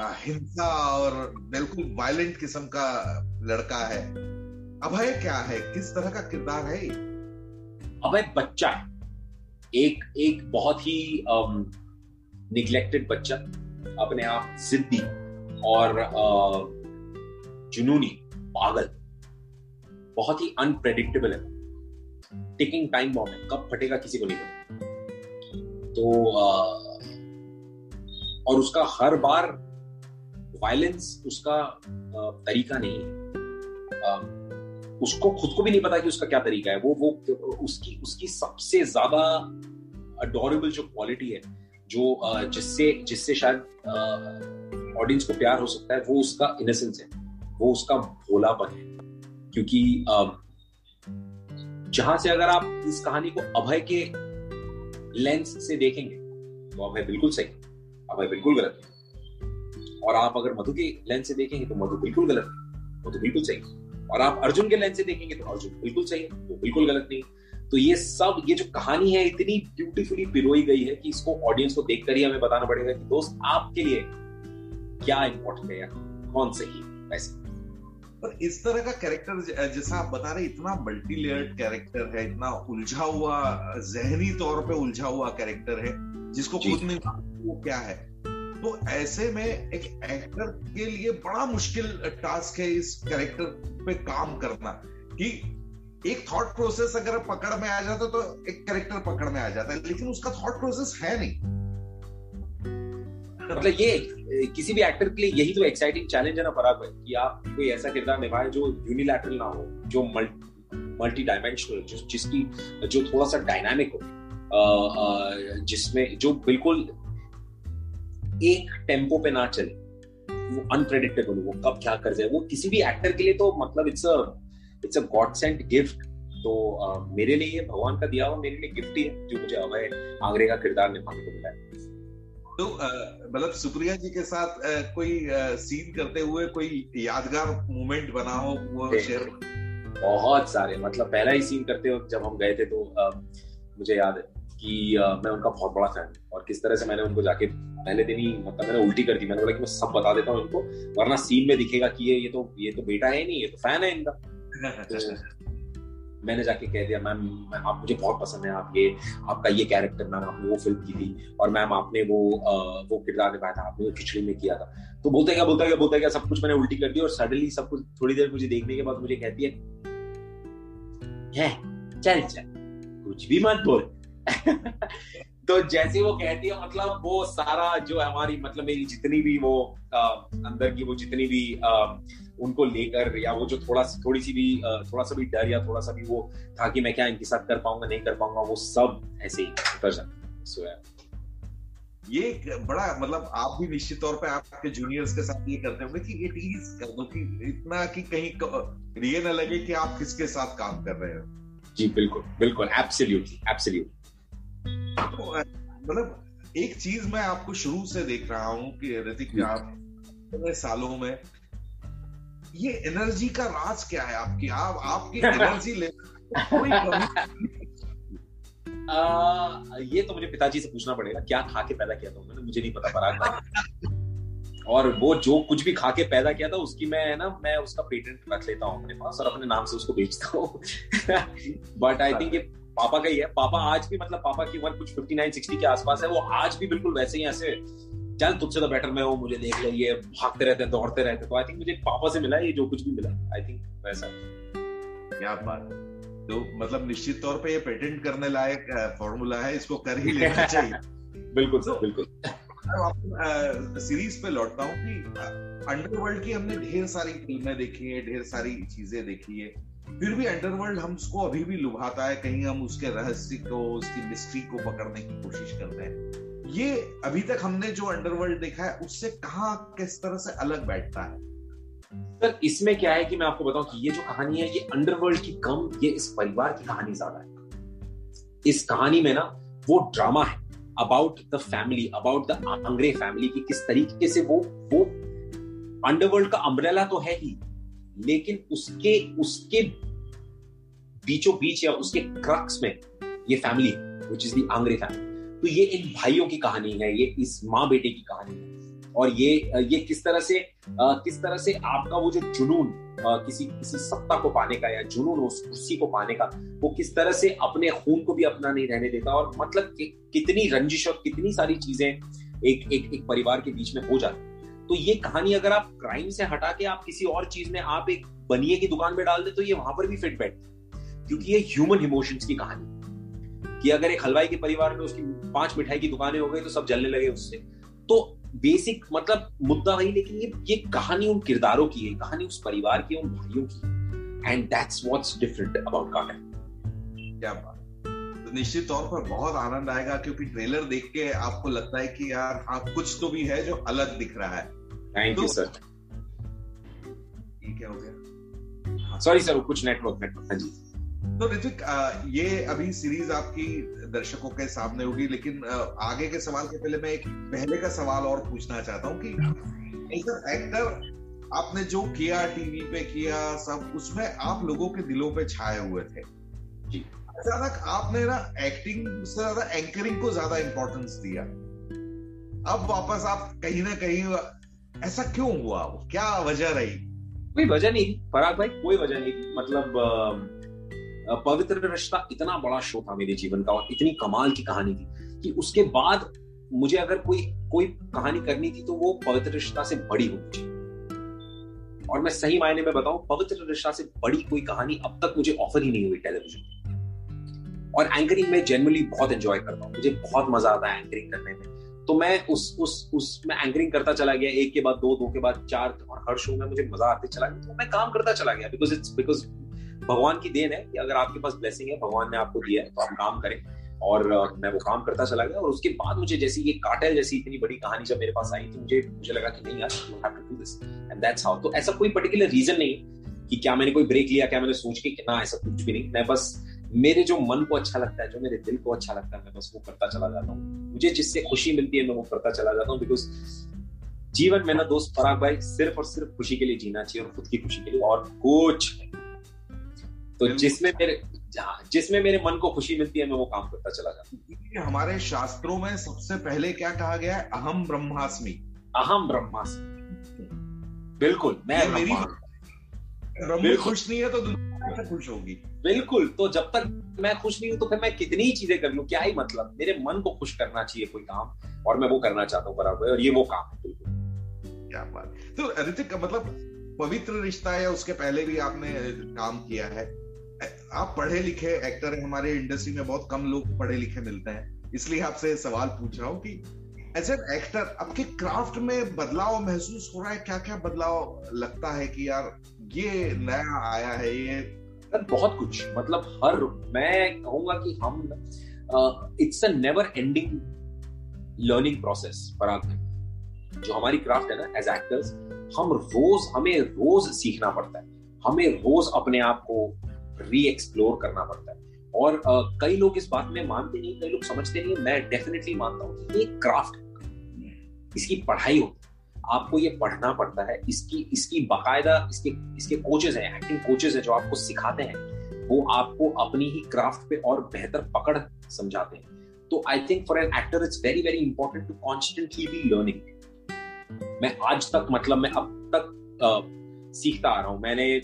हिंसा और बिल्कुल वायलेंट किस्म का लड़का है। अभय क्या है? किस तरह का किरदार है अभय बच्चा। एक एक बहुत ही निग्लेक्टेड बच्चा। अपने आप जिद्दी और जुनूनी, पागल। बहुत ही अनप्रेडिक्टेबल है। टेकिंग टाइम बॉम्ब है। कब फटेगा किसी को नहीं पता। तो और उसका हर बार वायलेंस उसका तरीका नहीं है। उसको खुद को भी नहीं पता कि उसका क्या तरीका है। वो वो, उसकी उसकी सबसे ज़्यादा अडोरेबल जो क्वालिटी है जो जिससे जिससे शायद ऑडियंस को प्यार हो सकता है, वो उसका इनोसेंस है, वो उसका भोलापन है। क्योंकि जहाँ से अगर आप इस कहानी को अभय के लेंस से देखेंगे तो अभय बिल्कुल सही अभय बिल्कुल गलत है। और आप अगर मधु के लेंस से देखेंगे तो मधु बिल्कुल गलत वो तो बिल्कुल सही और आप अर्जुन के लेंस से देखेंगे तो अर्जुन बिल्कुल सही है, वो बिल्कुल गलत नहीं तो ये सब ये जो कहानी है इतनी ब्यूटीफुली पिरोई गई है कि इसको ऑडियंस को देखकर ही हमें बताना पड़ेगा कि दोस्त आपके लिए क्या इंपॉर्टेंट है कौन सही वैसे। पर इस तरह का कैरेक्टर जैसा आप बता रहे इतना मल्टी लेयर्ड कैरेक्टर है इतना उलझा हुआ जहनी तौर पे उलझा हुआ कैरेक्टर है जिसको खुद नहीं वो क्या है। तो ऐसे में एक एक्टर के लिए बड़ा मुश्किल टास्क है इस कैरेक्टर पे काम करना कि एक थॉट प्रोसेस अगर पकड़ में आ जाता तो एक कैरेक्टर पकड़ में आ जाता है, लेकिन उसका थॉट प्रोसेस है नहीं। मतलब ये, किसी भी एक्टर के लिए यही तो एक्साइटिंग चैलेंज है ना पराग भाई, कि आप कोई ऐसा किरदार निभाए जो यूनिलैटरल ना हो, जो मल्टी डायमेंशनल जिसकी, जो थोड़ा सा डायनामिक हो। जिसमें, जो बिल्कुल एक टेंपो पे ना चले, वो अनप्रेडिक्टेबल हो, वो कब क्या कर जाए, वो किसी भी एक्टर के लिए तो मतलब it's a it's a god sent gift तो uh, मेरे लिए ये भगवान का दिया हुआ मेरे लिए गिफ्ट ही है जो मुझे अभय आंगरे का किरदार निभाने को मिला है। तो मतलब सुप्रिया जी के साथ आ, कोई सीन करते हुए कोई यादगार मोमेंट बना हो वो शेयर बहुत सारे मतलब पहला ही सीन करते वक्त जब हम गए थे तो आ, मुझे याद है कि आ, मैं उनका बहुत बड़ा फ़ैन और किस तरह से मैंने उनको जाके पहले दिन ही मतलब मैंने उल्टी कर दी मैंने बोला कि मैं सब बता देता हूँ इनको वरना सीन में दिखेगा कि ये ये तो ये तो बेटा है नहीं ये तो फ़ैन है इनका। तो मैंने जाके कह दिया मैम आप मुझे बहुत पसंद है आप ये आपका ये कैरेक्टर मैम आपने वो फ़िल्म की थी और मैम आपने वो आ, वो किरदार निभाया था आपने वो खिचड़ी में किया था। तो बोलते क्या बोलता क्या बोलता क्या सब कुछ मैंने उल्टी कर दी और सडनली सब कुछ थोड़ी देर मुझे देखने के बाद मुझे कहती है, है चल चल कुछ भी मत बोल। तो जैसे वो कहती है मतलब वो सारा जो हमारी मतलब मेरी जितनी भी वो आ, अंदर की वो जितनी भी आ, उनको लेकर या वो जो थोड़ा थोड़ी सी भी थोड़ा सा भी डर या थोड़ा सा भी वो था कि मैं क्या इनके साथ कर पाऊँगा नहीं कर पाऊँगा वो सब ऐसे ही उतर जाता सो ये बड़ा मतलब आप भी निश्चित तौर पे आपके जूनियर्स के साथ ये करते होंगे कि ये टीज कर दो कि इतना कि कहीं ये ना लगे कि आप किसके साथ काम कर रहे हो। जी बिल्कुल बिल्कुल एब्सोल्युटली एब्सोल्युटली तो, मतलब एक चीज़ मैं आपको शुरू से देख रहा हूँ कि ऋतिक आप सालों में ये एनर्जी का राज क्या है आपकी? आप आपकी एनर्जी ले आ, ये तो मुझे पिताजी से पूछना पड़ेगा क्या खा के पैदा किया था उन्होंने? मुझे नहीं पता पराग और वो जो कुछ भी खा के पैदा किया था उसकी मैं ना मैं उसका पेटेंट रख लेता हूँ अपने पास और अपने नाम से उसको बेचता हूँ। बट आई थिंक ये पापा का ही है। पापा आज भी मतलब पापा की उम्र कुछ फिफ्टी नाइन सिक्सटी के आसपास है। वो आज भी बिल्कुल वैसे ही ऐसे चल तुझसे तो बेटर मैं वो मुझे देख ले ये भागते रहते हैं दौड़ते रहते हैं। तो आई थिंक मुझे पापा से मिला ये जो कुछ भी मिला आई थिंक वैसा। क्या बात। तो मतलब निश्चित तौर पे ये पेटेंट करने लायक फॉर्मूला है इसको कर ही लेना चाहिए। बिल्कुल सर बिल्कुल। सीरीज़ पे लौटता हूँ कि अंडरवर्ल्ड की हमने ढेर सारी फ़िल्में देखी है ढेर सारी चीज़ें देखी है। फिर भी अंडरवर्ल्ड हम उसको अभी भी लुभाता है कहीं हम उसके रहस्य को उसकी मिस्ट्री को पकड़ने की कोशिश करते हैं। ये अभी तक हमने जो अंडरवर्ल्ड देखा है, उससे कहा, किस तरह से अलग बैठता है? सर, इसमें क्या है कि मैं आपको बताऊँ कि ये जो कहानी है, ये अंडरवर्ल्ड की कम ये इस परिवार की कहानी ज़्यादा है। इस कहानी में ना, वो ड्रामा है about the family about the Angre family की किस तरीके से वो वो अंडरवर्ल्ड का अम्ब्रेला तो है ही, लेकिन उसके उसके बीचों बीच या उसके क्रक्स में ये family which is the Angre family तो ये इन भाइयों की कहानी है ये इस माँ बेटे की कहानी है। और ये ये किस तरह से किस तरह से आपका वो जो जुनून किसी किसी सत्ता को पाने का या जुनून उस कुर्सी को पाने का वो किस तरह से अपने खून को भी अपना नहीं रहने देता और मतलब कि, कितनी रंजिश और कितनी सारी चीज़ें एक एक एक परिवार के बीच में हो जाती तो ये कहानी अगर आप क्राइम से हटा के आप किसी और चीज़ में आप एक बनिए की दुकान में डाल दे तो ये वहाँ पर भी फिट बैठती क्योंकि ये ह्यूमन इमोशंस की कहानी कि अगर एक हलवाई के परिवार में उसकी पाँच मिठाई की दुकानें हो गई तो सब जलने लगे उससे। तो बेसिक मतलब मुद्दा वही लेकिन ये ये कहानी उन किरदारों की है कहानी उस परिवार की उन भाइयों की and that's what's different about carton क्या बात तो निश्चित तौर पर बहुत आनंद आएगा क्योंकि ट्रेलर देख के आपको लगता है कि यार हाँ कुछ तो भी है जो अलग दिख रहा है। थैंक यू सर ये क्या हो गया? सॉरी सर कुछ नेटवर्क नेटवर्क हाँ जी। तो ऋतिक ये अभी सीरीज़ आपकी दर्शकों के सामने होगी लेकिन आगे के सवाल के पहले मैं एक पहले का सवाल और पूछना चाहता हूँ कि एक्टर आपने जो किया टीवी पे किया सब उसमें आप लोगों के दिलों पे छाए हुए थे? अचानक आपने ना एक्टिंग से ज़्यादा एंकरिंग को ज़्यादा इंपॉर्टेंस दिया। अब वापस आप कहीं ना कहीं ऐसा क्यों हुआ? क्या वजह रही? कोई वजह नहीं पराग भाई कोई वजह नहीं मतलब पवित्र रिश्ता इतना बड़ा शो था मेरे जीवन का और इतनी कमाल की कहानी थी कि उसके बाद मुझे अगर कोई कोई कहानी करनी थी तो वो पवित्र रिश्ता से बड़ी होनी चाहिए। और मैं सही मायने में बताऊँ, पवित्र रिश्ता से बड़ी कोई कहानी अब तक मुझे ऑफ़र ही नहीं हुई टेलीविज़न और एंकरिंग में जनरली बहुत एंजॉय करता हूँ, मुझे बहुत मज़ा आता है एंकरिंग करने में। तो मैं उस उस उस, मैं एंकरिंग करता चला गया, एक के बाद दो दो के बाद चार, और हर शो में मुझे मज़ा आते चला गया। तो मैं काम करता चला गया बिकॉज़ इट्स बिकॉज़ भगवान की देन है कि अगर आपके पास ब्लेसिंग है, भगवान ने आपको दिया है तो आप काम करें। और मैं वो काम करता चला गया और उसके बाद मुझे जैसी ये काटल जैसी इतनी बड़ी कहानी जब मेरे पास आई तो मुझे मुझे लगा कि नहीं यार you have to do this and that's how तो ऐसा कोई पर्टिकुलर रीजन नहीं कि क्या मैंने कोई ब्रेक लिया, क्या मैंने सोच के ना, ऐसा कुछ भी नहीं। मैं बस, मेरे जो मन को अच्छा लगता है, जो मेरे दिल को अच्छा लगता है, मैं बस वो करता चला जाता हूँ। मुझे जिससे खुशी मिलती है, मैं वो करता चला जाता हूँ बिकॉज़ जीवन में ना दोस्त पराग भाई सिर्फ़ और सिर्फ़ खुशी के लिए जीना चाहिए और खुद की खुशी के लिए और कुछ तो जिसमें मेरे जिसमें मेरे मन को खुशी मिलती है मैं वो काम करता चला जाता हमारे शास्त्रों में सबसे पहले क्या कहा गया है? अहम ब्रह्मास्मि। अहम ब्रह्मास्मि। बिल्कुल मैं मेरी ब्रह्म। खुश नहीं है तो दुनिया खुश होगी। बिल्कुल तो जब तक मैं खुश नहीं हूँ तो फिर मैं कितनी ही चीज़ें कर लू? क्या ही मतलब? मेरे मन को खुश करना चाहिए कोई काम और मैं वो करना चाहता हूँ बराबर और ये वो काम है बिल्कुल। क्या बात। तो ऋतिक मतलब पवित्र रिश्ता है उसके पहले भी आपने काम किया है। आप पढ़े लिखे एक्टर हैं, हमारे इंडस्ट्री में बहुत कम लोग पढ़े लिखे मिलते हैं। इसलिए आपसे सवाल पूछ रहा हूँ कि एज एन एक्टर आपके क्राफ्ट में बदलाव महसूस हो रहा है? क्या क्या बदलाव लगता है कि यार, ये नया आया है, ये बहुत कुछ। मतलब हर, मैं कहूँगा कि हम it's a never ending learning process Parag जो हमारी क्राफ्ट है ना एज एक्टर्स हम रोज, हमें रोज सीखना पड़ता है। हमें रोज अपने आप को री एक्सप्लोर करना पड़ता है। और uh, कई लोग इस बात में मानते नहीं कई लोग समझते नहीं मैं डेफिनेटली मानता हूँ ये क्राफ्ट इसकी पढ़ाई होती है। आपको ये पढ़ना पड़ता है। इसकी इसकी बाकायदा इसके इसके कोचेस हैं एक्टिंग कोचेस हैं जो आपको सिखाते हैं। वो आपको अपनी ही क्राफ्ट पे और बेहतर पकड़ समझाते हैं। तो I think for an actor it's very very important to constantly be learning मैं आज तक मतलब मैं अब तक सीखता आ रहा हूँ। मैंने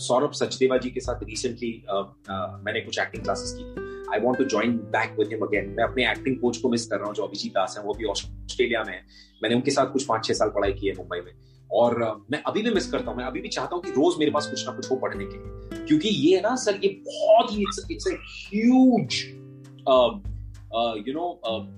सौरभ सचदेवा जी के साथ रिसेंटली मैंने कुछ एक्टिंग क्लासेस की थी। I want to join back with him again मैं अपने एक्टिंग कोच को मिस कर रहा हूँ, जो अभिजीत दास है, वो भी ऑस्ट्रेलिया में है। मैंने उनके साथ कुछ पाँच छह साल पढ़ाई की है मुंबई में। और मैं अभी भी मिस करता हूँ। मैं अभी भी चाहता हूँ कि रोज मेरे पास कुछ ना कुछ हो पढ़ने के लिए। क्योंकि ये है ना, सर, ये बहुत ही it's huge you know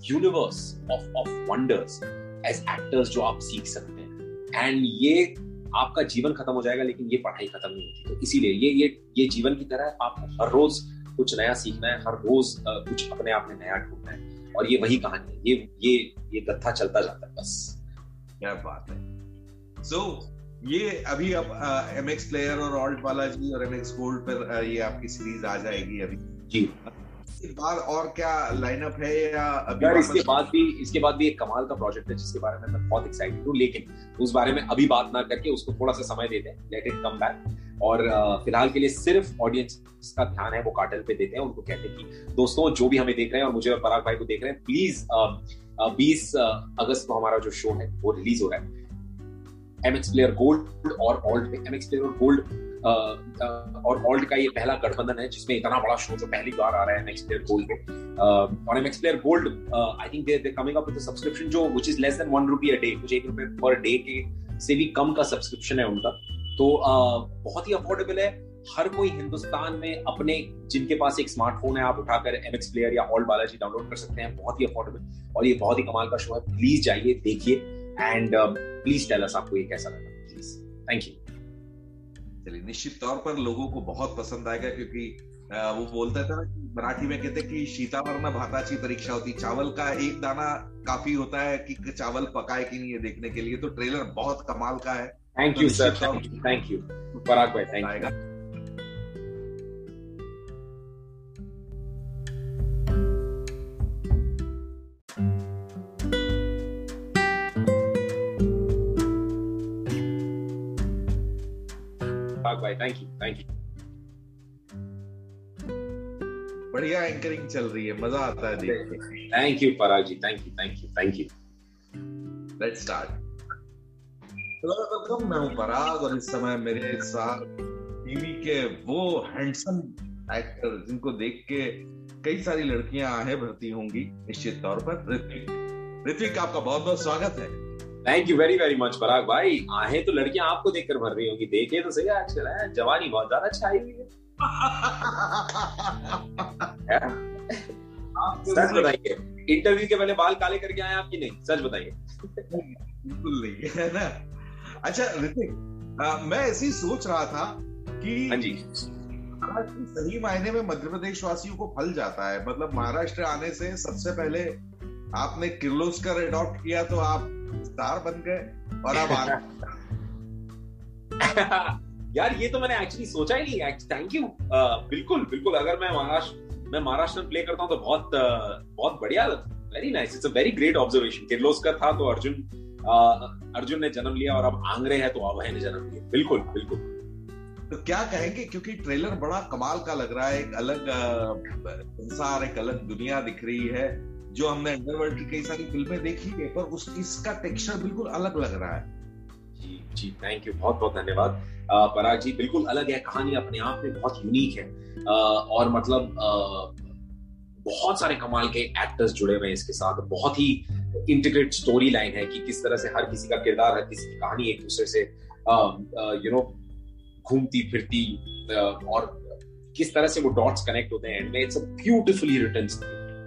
universe of of wonders as actors जो आप सीख सकते हैं। एंड ये आपका जीवन खत्म हो जाएगा लेकिन ये पढ़ाई खत्म नहीं होती। तो इसीलिए ये ये ये जीवन की तरह आपको हर रोज कुछ नया सीखना है हर रोज कुछ अपने आप में नया ढूंढना है। और ये वही कहानी है ये ये ये गत्था चलता जाता है बस। क्या बात है। सो so, ये अभी अब एम एक्स प्लेयर और ऑल्ट वाला जी और एम एक्स गोल्ड पर ये आपकी सीरीज़ आ जाएगी अभी। जी। इसके बाद और क्या लाइनअप है या अभी यार इसके बाद भी इसके बाद भी एक कमाल का प्रोजेक्ट है जिसके बारे में मैं बहुत एक्साइटेड हूँ लेकिन उस बारे में अभी बात ना करके उसको थोड़ा सा समय देते हैं लेट इट कम बैक और फ़िलहाल के लिए सिर्फ़ ऑडियंस का ध्यान है वो कार्टल पे देते हैं उनको कहते हैं कि दोस्तों जो भी हमें देख रहे हैं और मुझे और पराग भाई को देख रहे हैं प्लीज़ बीस अगस्त को हमारा जो शो है वो रिलीज़ हो रहा है. एम एक्स प्लेयर गोल्ड और ऑल्ट पे एम प्लेयर और गोल्ड और ऑल्ट का ये पहला गठबंधन है, जिसमें इतना बड़ा शो जो पहली बार आ रहा है एमएक्स प्लेयर गोल्ड और MX player gold I think they they coming up with subscription जो which is less than 1 rupee a day कुछ एक रुपए पर डे के से भी कम का सब्सक्रिप्शन है उनका। तो बहुत ही अफोर्डेबल है। हर कोई हिंदुस्तान में अपने, जिनके पास एक स्मार्टफ़ोन है, आप उठाकर एमएक्स प्लेयर या ऑल बालाजी डाउनलोड कर सकते हैं। बहुत ही अफोर्डेबल और ये बहुत ही कमाल का शो है। प्लीज़ जाइए, देखिए। एंड प्लीज़ टेल अस आपको ये कैसा लगा। प्लीज़ थैंक यू चलिए। निश्चित तौर पर लोगों को बहुत पसंद आएगा क्योंकि वो बोलता था मराठी में कहते कि सीतावर्ण भाताची परीक्षा होती। चावल का एक दाना काफ़ी होता है कि चावल पकाए कि नहीं है देखने के लिए। तो ट्रेलर बहुत कमाल का है। Thank you sir thank you Parag भाई थैंक यू भाई थैंक यू थैंक यू बढ़िया एंकरिंग चल रही है मज़ा आता है thank you Parag ji thank you thank you thank you let's start hello welcome मैं हूँ पराग और इस समय मेरे साथ टीवी के वो हैंडसम एक्टर जिनको देख के कई सारी लड़कियाँ आहे भरती होंगी निश्चित तौर पर। ऋतिक ऋतिक आपका बहुत बहुत स्वागत है। Thank you very very much Parag भाई आहे तो लड़कियाँ आपको देखकर भर रही होंगी देखिए तो सही आजकल है जवानी बहुत ज़्यादा छाई हुई है सच बताइए इंटरव्यू के पहले बाल काले करके आए आपकी नहीं सच बताइए बिल्कुल नहीं है ना अच्छा ऋतिक मैं ऐसे ही सोच रहा था कि हाँ जी सही मायने में मध्य प्रदेश वासियों को फल जाता है मतलब महाराष्ट्र आने से सबसे पहले आपने किर्लोस्कर अडॉप्ट किया तो आप स्टार बन गए और अब आ यार ये तो मैंने एक्चुअली सोचा ही नहीं थैंक यू बिल्कुल बिल्कुल अगर मैं महाराष्ट्र मैं महाराष्ट्र प्ले करता हूँ तो बहुत बहुत बढ़िया very nice it's a very great observation Kirloskar था तो अर्जुन अर्जुन ने जन्म लिया और अब आंग्रे है तो अभय ने जन्म लिया। बिल्कुल बिल्कुल। तो क्या कहेंगे क्योंकि ट्रेलर बड़ा कमाल का लग रहा है एक अलग संसार एक अलग दुनिया दिख रही है। जो हमने अंडरवर्ल्ड की कई सारी फ़िल्में देखी है पर उस इसका टेक्सचर बिल्कुल अलग लग रहा है। जी जी थैंक यू बहुत बहुत धन्यवाद। पराग जी बिल्कुल अलग है कहानी अपने आप में बहुत यूनिक है। आ, और मतलब आ, बहुत सारे कमाल के एक्टर्स जुड़े हुए हैं इसके साथ। बहुत ही इंटीग्रेट स्टोरी लाइन है कि किस तरह से हर किसी का किरदार हर किसी की कहानी एक दूसरे से यू नो घूमती फिरती और किस तरह से वो डॉट्स कनेक्ट होते हैं। It's a beautifully written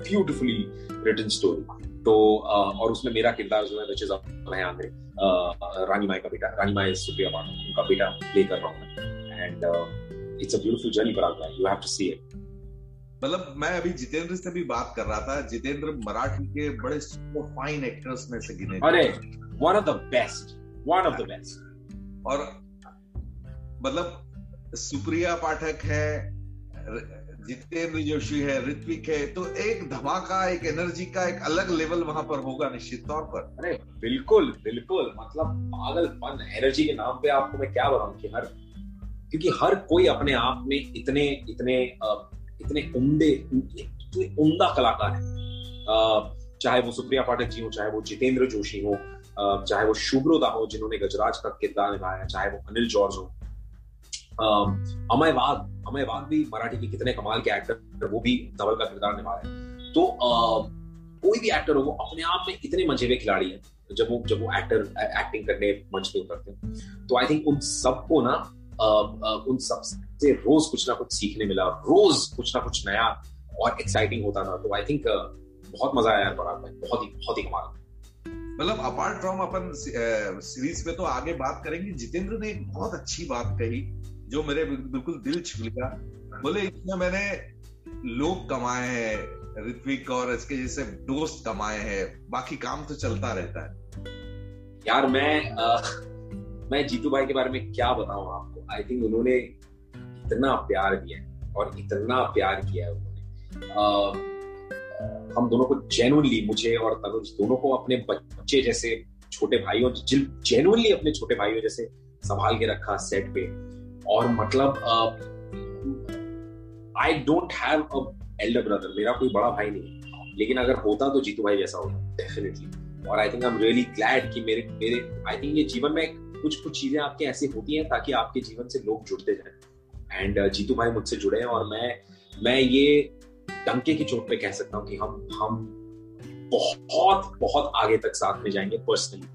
beautifully written story तो और उसमें मेरा किरदार जो है विच इज़ आंग्रे रानी माई का बेटा रानी माई सुप्रिया पाठक उनका बेटा प्ले कर रहा हूँ and it's a beautiful journey पर you have to see it मतलब मैं अभी जितेंद्र से भी बात कर रहा था। जितेंद्र मराठी के बड़े फाइन एक्टर्स में से गिने अरे one of the best one of the best और मतलब सुप्रिया पाठक है जितेंद्र जोशी है, ऋत्विक है तो एक धमाका, एक एनर्जी का एक अलग लेवल वहाँ पर होगा निश्चित तौर पर। अरे, बिल्कुल बिल्कुल मतलब पागलपन, एनर्जी के नाम पे आपको मैं क्या बताऊँ कि हर, क्योंकि हर कोई अपने आप में इतने इतने इतने उमदे, इतने उमदा कलाकार है। चाहे वो सुप्रिया पाठक जी हो, चाहे वो जितेंद्र जोशी हो चाहे वो शुभ्रोदा हो, जिन्होंने गजराज का किरदार निभाया, चाहे वो अनिल जॉर्ज हो अमय वाघ अमय वाघ भी मराठी के कितने कमाल के एक्टर वो भी धवल का किरदार निभा रहे तो कोई भी एक्टर हो, वो अपने आप में इतने मज़े हुए खिलाड़ी हैं, जब वो जब वो एक्टर एक्टिंग करने मंच पे उतरते हैं। तो आई थिंक उन सबको ना उन सबसे रोज कुछ ना कुछ सीखने मिला, रोज कुछ ना कुछ नया और एक्साइटिंग होता था तो आई थिंक बहुत मज़ा आया यार बराबर बहुत ही बहुत ही कमाल। मतलब अपार्ट फ्रॉम अपन सीरीज़ पे तो आगे बात करेंगे। जितेंद्र ने एक बहुत अच्छी बात कही जो मेरे बिल्कुल दिल छू लिया बोले इसमें मैंने लोग कमाए हैं ऋत्विक और इसके जैसे दोस्त कमाए हैं बाकी काम तो चलता रहता है। यार मैं आ, मैं जीतू भाई के बारे में क्या बताऊँ आपको? आई थिंक उन्होंने इतना प्यार दिया और इतना प्यार किया है उन्होंने। हम दोनों को जेनुअनली मुझे और तनुज दोनों को अपने बच्चे जैसे छोटे भाइयों जेनुअनली अपने छोटे भाइयों जैसे संभाल के रखा सेट पे। और मतलब I don't have a elder brother मेरा कोई बड़ा भाई नहीं लेकिन अगर होता तो जीतू भाई जैसा होता डेफिनेटली और I think I am really glad कि मेरे मेरे आई थिंक ये जीवन में कुछ कुछ चीज़ें आपके ऐसी होती हैं ताकि आपके जीवन से लोग जुड़ते जाएँ। एंड जीतू भाई मुझसे जुड़े हैं और मैं मैं ये डंके की चोट पे कह सकता हूँ कि हम हम बहुत बहुत आगे तक साथ में जाएँगे पर्सनली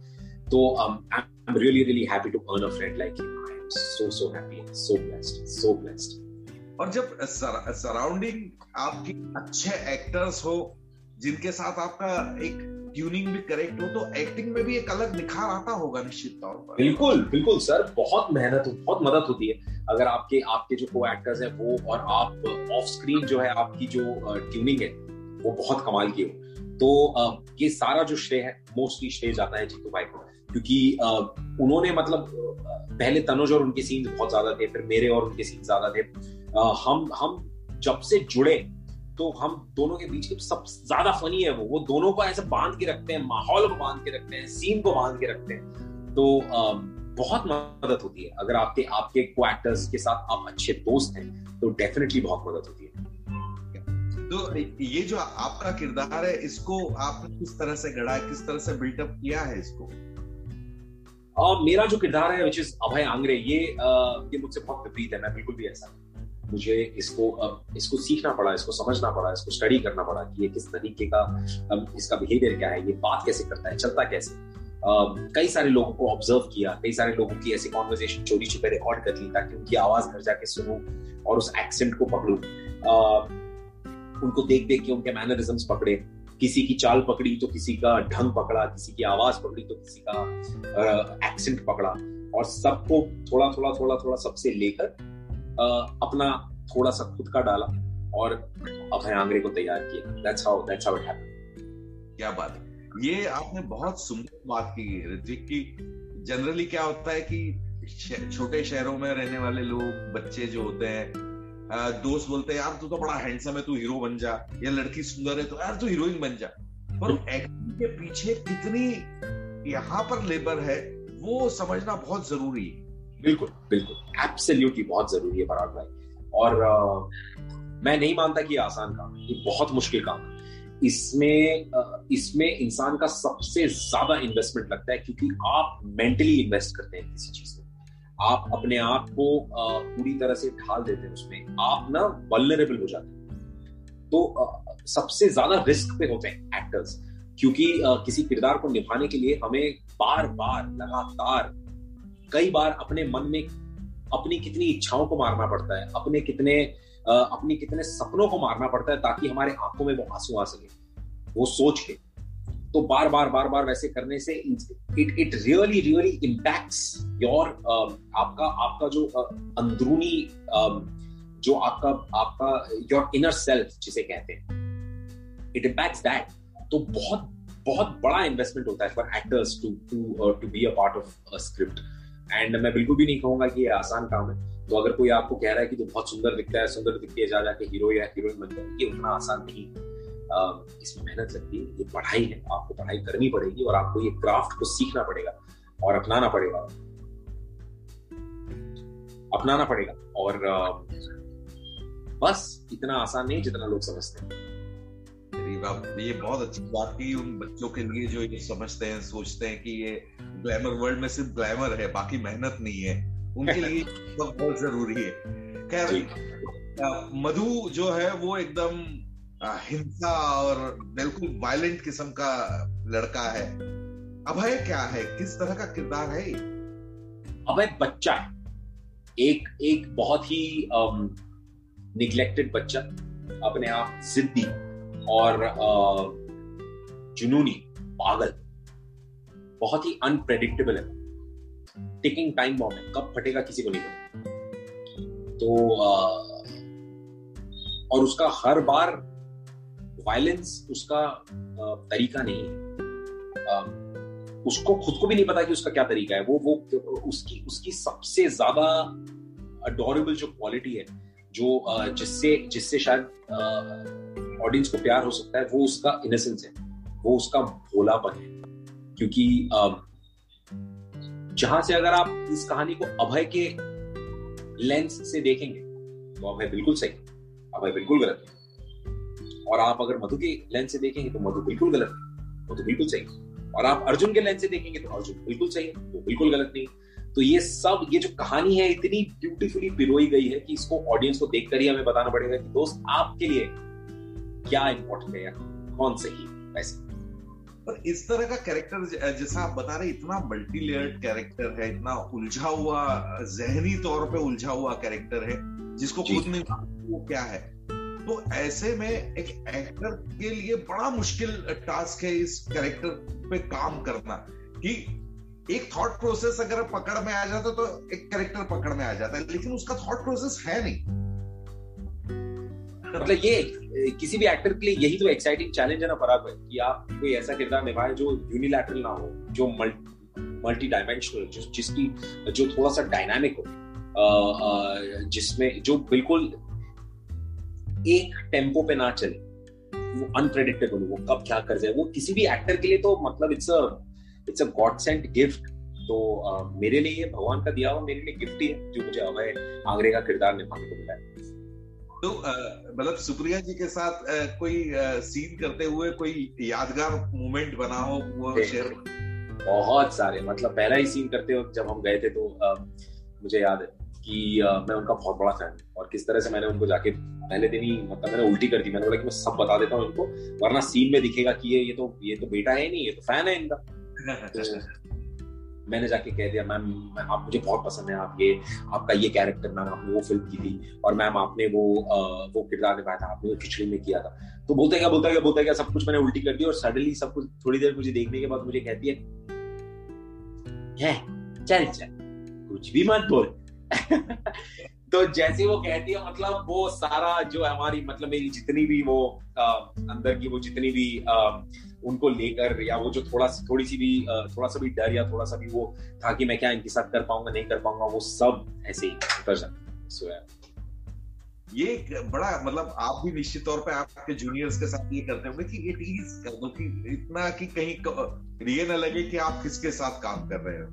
तो I am really really happy to earn a friend like you so so happy so blessed so blessed. और जब सराउंडिंग आपकी अच्छे एक्टर्स हो जिनके साथ आपका एक ट्यूनिंग भी करेक्ट हो तो एक्टिंग में भी एक अलग निखार आता होगा निश्चित तौर पर। बिल्कुल बिल्कुल सर बहुत मेहनत हो बहुत मदद होती है। अगर आपके आपके जो को एक्टर्स हैं वो और आप ऑफ़ स्क्रीन जो है आपकी जो ट्यूनिंग है वो बहुत कमाल की हो। तो ये सारा जो श्रेय है मोस्टली श्रेय जाता है जीतू भाई को। क्योंकि उन्होंने मतलब पहले तनुज और उनके सीन्स बहुत ज़्यादा थे, फिर मेरे और उनके सीन्स ज़्यादा थे। हम हम जब से जुड़े तो हम दोनों के बीच के सब ज़्यादा फनी है वो। वो दोनों को ऐसे बाँध के रखते हैं, माहौल को बाँध के रखते हैं सीन को बाँध के रखते हैं। तो बहुत मदद होती है। अगर आपके आपके को एक्टर्स के साथ आप अच्छे दोस्त हैं तो डेफिनेटली बहुत मदद होती है। तो ये जो आपका किरदार है, इसको आपने किस तरह से गढ़ा किस तरह से बिल्टअप किया है इसको? और मेरा जो किरदार है विच इज़ अभय आंग्रे, ये ये मुझसे बहुत विपरीत है, मैं बिल्कुल भी ऐसा मुझे इसको इसको सीखना पड़ा, इसको समझना पड़ा, इसको स्टडी करना पड़ा कि ये किस तरीके का इसका बिहेवियर क्या है, ये बात कैसे करता है, चलता कैसे। कई सारे लोगों को ऑब्ज़र्व किया, कई सारे लोगों की ऐसी कॉन्वर्जेशन चोरी छुपे रिकॉर्ड कर ली ताकि उनकी आवाज़ घर जाके सुनूं और उस एक्सेंट को पकड़ू। उनको देख देख के उनके मैनरिज्म पकड़े। किसी की चाल पकड़ी तो किसी का ढंग पकड़ा, किसी की आवाज़ पकड़ी तो किसी का एक्सेंट पकड़ा। और सबको थोड़ा थोड़ा थोड़ा थोड़ा सबसे लेकर अपना थोड़ा सा खुद का डाला और अभय आंग्रे को तैयार किया। That's how that's how it happened क्या बात है। ये आपने बहुत सुंदर बात की ऋत्विक की जनरली क्या होता है कि छोटे शहरों में रहने वाले लोग, बच्चे जो होते हैं दोस्त बोलते हैं यार तू तो बड़ा हैंडसम है तू हीरो बन जा। या लड़की सुंदर है तो यार तू हीरोइन बन जा। पर एक्टिंग के पीछे कितनी यहाँ पर लेबर है वो समझना बहुत ज़रूरी है। बिल्कुल बिल्कुल। एब्सोल्युटली बहुत ज़रूरी है पराग भाई। और आ, मैं नहीं मानता कि आसान काम है ये बहुत मुश्किल काम है। इसमें इसमें इंसान का सबसे ज़्यादा इन्वेस्टमेंट लगता है क्योंकि आप मेंटली इन्वेस्ट करते हैं किसी चीज़ आप अपने आप को पूरी तरह से ढाल देते हैं उसमें। आप ना वलनरेबल हो जाते हैं। तो सबसे ज़्यादा रिस्क पे होते हैं एक्टर्स क्योंकि किसी किरदार को निभाने के लिए हमें बार बार लगातार, कई बार अपने मन में अपनी कितनी इच्छाओं को मारना पड़ता है, अपने कितने अपनी कितने सपनों को मारना पड़ता है ताकि हमारे आँखों में वो आँसू आ सके। वो सोच के। तो बार बार बार बार वैसे करने से it it really really impacts your आपका आपका जो uh, अंदरूनी uh, जो आपका आपका योर इनर सेल्फ जिसे कहते हैं। इट इम्पैक्ट्स दैट तो बहुत बहुत बड़ा इन्वेस्टमेंट होता है for actors to to to be a part of a script and मैं बिल्कुल भी नहीं कहूँगा कि ये आसान काम है। तो अगर कोई आपको कह रहा है कि तो बहुत सुंदर दिखता है सुंदर दिख के जा जाके हीरो या हीरोइन बन जाए ये उतना आसान नहीं है। इसमें मेहनत लगती है ये पढ़ाई है आपको पढ़ाई करनी पड़ेगी और आपको ये क्राफ्ट को सीखना पड़ेगा और अपनाना पड़ेगा। अपनाना पड़ेगा और बस इतना आसान नहीं जितना लोग समझते हैं। ये बहुत अच्छी बात की उन बच्चों के लिए जो ये समझते हैं सोचते हैं कि ये ग्लैमर वर्ल्ड में सिर्फ़ ग्लैमर है बाकी मेहनत नहीं है। उनके लिए बहुत ज़रूरी है। खैर मधु जो है वो एकदम हिंसा और बिल्कुल वायलेंट किस्म का लड़का है। अभय क्या है? किस तरह का किरदार है अभय बच्चा है। एक एक बहुत ही निग्लेक्टेड बच्चा अपने आप जिद्दी और जुनूनी पागल। बहुत ही अनप्रेडिक्टेबल है। टेकिंग टाइम बॉम्ब है। कब फटेगा किसी को नहीं पता। तो आ, और उसका हर बार वायलेंस उसका तरीका नहीं है। उसको खुद को भी नहीं पता कि उसका क्या तरीका है। वो वो, उसकी उसकी सबसे ज़्यादा अडोरेबल जो क्वालिटी है, जो जिससे जिससे शायद ऑडियंस को प्यार हो सकता है, वो उसका इनोसेंस है। वो उसका भोलापन है। क्योंकि जहाँ से अगर आप इस कहानी को अभय के लेंस से देखेंगे तो अभय बिल्कुल सही अभय बिल्कुल गलत है। और आप अगर मधु के लेंस से देखेंगे तो मधु बिल्कुल गलत नहीं मधु बिल्कुल सही और आप अर्जुन के लेंस से देखेंगे तो अर्जुन बिल्कुल सही है वो बिल्कुल गलत नहीं तो ये सब ये जो कहानी है इतनी ब्यूटीफुली पिरोई गई है कि इसको ऑडियंस को देखकर ही हमें बताना पड़ेगा कि दोस्त आपके लिए क्या इंपॉर्टेंट है या कौन सही वैसे। पर इस तरह का कैरेक्टर जैसा आप बता रहे इतना मल्टी लेयर्ड कैरेक्टर है इतना उलझा हुआ जहनी तौर पे उलझा हुआ कैरेक्टर है जिसको खुद नहीं वो क्या है? तो ऐसे में एक एक्टर के लिए बड़ा मुश्किल टास्क है इस कैरेक्टर पे काम करना कि एक थॉट प्रोसेस अगर पकड़ में आ जाता तो एक कैरेक्टर पकड़ में आ जाता है, लेकिन उसका थॉट प्रोसेस है नहीं। मतलब ये, किसी भी एक्टर के लिए यही तो एक्साइटिंग चैलेंज है ना पराग भाई, कि आप कोई ऐसा किरदार निभाए जो यूनिलैटरल ना हो, जो मल्टी मल्टी डायमेंशनल जिसकी, जो थोड़ा सा डायनामिक हो जिसमें, जो बिल्कुल एक टेंपो पे ना चले। वो अनप्रेडिक्टेबल वो कब क्या कर जाए वो किसी भी एक्टर के लिए तो मतलब it's a it's a god sent gift तो uh, मेरे लिए भगवान का दिया हुआ मेरे लिए गिफ्ट ही है जो मुझे अभय आंगरे का किरदार निभाने को मिला है। तो मतलब सुप्रिया जी के साथ आ, कोई सीन करते हुए कोई यादगार मोमेंट बना हो वो शेयर बहुत सारे मतलब पहला ही सीन करते हो जब हम गए थे तो आ, मुझे याद है। कि मैं उनका बहुत बड़ा फ़ैन और किस तरह से मैंने उनको जाके पहले दिन ही मतलब मैंने उल्टी कर दी। मैंने बोला कि मैं सब बता देता हूँ इनको वरना सीन में दिखेगा कि ये ये तो ये तो बेटा है नहीं ये तो फ़ैन है इनका। तो मैंने जाके कह दिया मैम आप मुझे बहुत पसंद है आप ये आपका ये कैरेक्टर मैम आपने वो फ़िल्म की थी और मैम आपने वो आ, वो किरदार निभाया था आपने वो खिचड़ी में किया था। तो बोलते क्या बोलता क्या बोलता क्या सब कुछ मैंने उल्टी कर दी और सडनली सब कुछ थोड़ी देर मुझे देखने के बाद मुझे कहती है चल चल कुछ भी मत बोल। तो जैसे वो कहती है मतलब वो सारा जो हमारी मतलब मेरी जितनी भी वो आ, अंदर की वो जितनी भी आ, उनको लेकर या वो जो थोड़ा थोड़ी सी भी थोड़ा सा भी डर या थोड़ा सा भी वो था कि मैं क्या इनके साथ कर पाऊँगा नहीं कर पाऊँगा वो सब ऐसे ही उतर जाता ये बड़ा मतलब आप भी निश्चित तौर पे आपके जूनियर्स के साथ ये करते होंगे कि ये टीज कर दो कि इतना कि कहीं ये ना लगे कि आप किसके साथ काम कर रहे हो।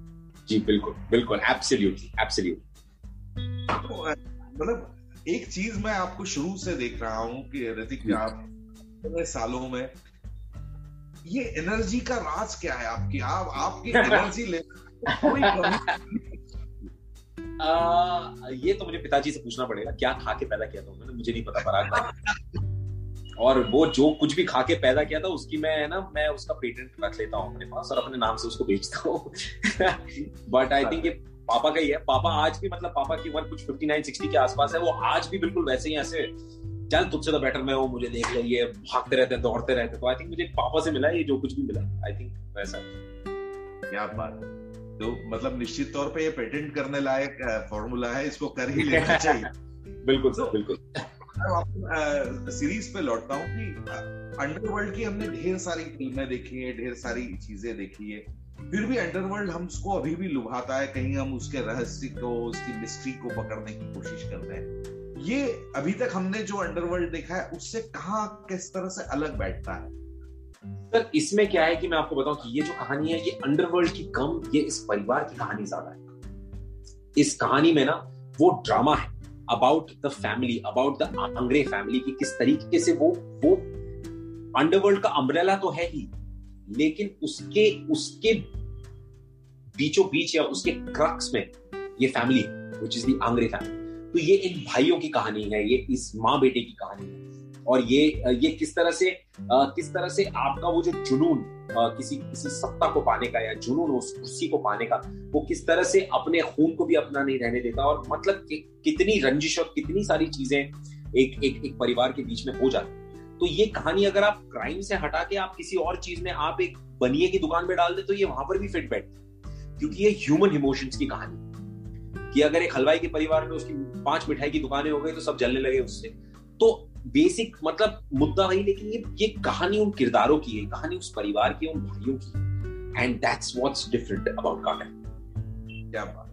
जी बिल्कुल बिल्कुल एब्सोल्युटली एब्सोल्युटली तो मतलब एक चीज़ मैं आपको शुरू से देख रहा हूँ कि ऋतिक आप सालों में ये एनर्जी का राज क्या है आपकी? आप आपकी एनर्जी ले आ, ये तो मुझे पिताजी से पूछना पड़ेगा क्या खा के पैदा किया था उन्होंने? मुझे नहीं पता पराग और वो जो कुछ भी खा के पैदा किया था उसकी मैं है ना मैं उसका पेटेंट रख लेता हूँ अपने पास और अपने नाम से उसको बेचता हूँ। बट आई थिंक पापा का ही है। पापा आज भी मतलब पापा की उम्र कुछ 59 60 के आसपास है। वो आज भी बिल्कुल वैसे ही ऐसे चल तुझसे तो बेटर मैं वो मुझे देख लिया ये भागते रहते हैं दौड़ते रहते तो आई थिंक मुझे पापा से मिला ये जो कुछ भी मिला। आई थिंक वैसा। क्या बात तो मतलब निश्चित तौर पे ये पेटेंट करने लायक फॉर्मूला है इसको कर ही लेना चाहिए। बिल्कुल सर बिल्कुल। सीरीज़ पे लौटता हूँ कि अंडरवर्ल्ड की हमने ढेर सारी फ़िल्में देखी है ढेर सारी चीज़ें देखी है। फिर भी अंडरवर्ल्ड हमको अभी भी लुभाता है कहीं हम उसके रहस्य को, उसकी मिस्ट्री को पकड़ने की कोशिश करते हैं। ये अभी तक हमने जो अंडरवर्ल्ड देखा है, उससे कहा, किस तरह से अलग बैठता है? सर, इसमें क्या है कि मैं आपको बताऊँ कि ये जो कहानी है, ये अंडरवर्ल्ड की कम, ये इस परिवार की कहानी ज़्यादा है। इस कहानी में ना, वो ड्रामा है about the family about the Angre family की किस तरीके से वो वो अंडरवर्ल्ड का अम्ब्रेला तो है ही। लेकिन उसके उसके बीचों बीच या उसके क्रक्स में ये family which is the Angre family तो ये इन भाइयों की कहानी है ये इस माँ बेटे की कहानी है। और ये ये किस तरह से किस तरह से आपका वो जो जुनून किसी किसी सत्ता को पाने का या जुनून उस कुर्सी को पाने का वो किस तरह से अपने खून को भी अपना नहीं रहने देता और मतलब कि, कितनी रंजिश और कितनी सारी चीज़ें एक एक एक परिवार के बीच में हो जाती तो ये कहानी अगर आप क्राइम से हटा के आप किसी और चीज़ में आप एक बनिए की दुकान में डाल दे तो ये वहाँ पर भी फिट बैठती क्योंकि ये ह्यूमन इमोशंस की कहानी कि अगर एक हलवाई के परिवार में उसकी पाँच मिठाई की दुकानें हो गई तो सब जलने लगे उससे। तो बेसिक मतलब मुद्दा वही, लेकिन ये ये कहानी उन किरदारों की है, कहानी उस परिवार की उन भाइयों की and that's what's different about क्या बात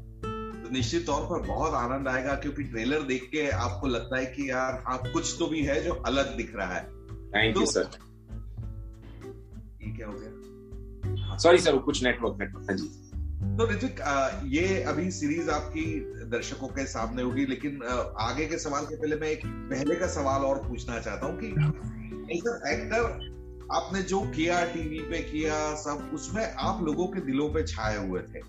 तो निश्चित तौर पर बहुत आनंद आएगा, क्योंकि ट्रेलर देख के आपको लगता है कि यार हाँ कुछ तो भी है जो अलग दिख रहा है। थैंक यू सर ये क्या हो गया? सॉरी सर कुछ नेटवर्क नेटवर्क हाँ जी। तो ऋतिक ये अभी सीरीज़ आपकी दर्शकों के सामने होगी लेकिन आगे के सवाल के पहले मैं एक पहले का सवाल और पूछना चाहता हूँ कि एक्टर आपने जो किया टीवी पे किया सब उसमें आप लोगों के दिलों पे छाए हुए थे।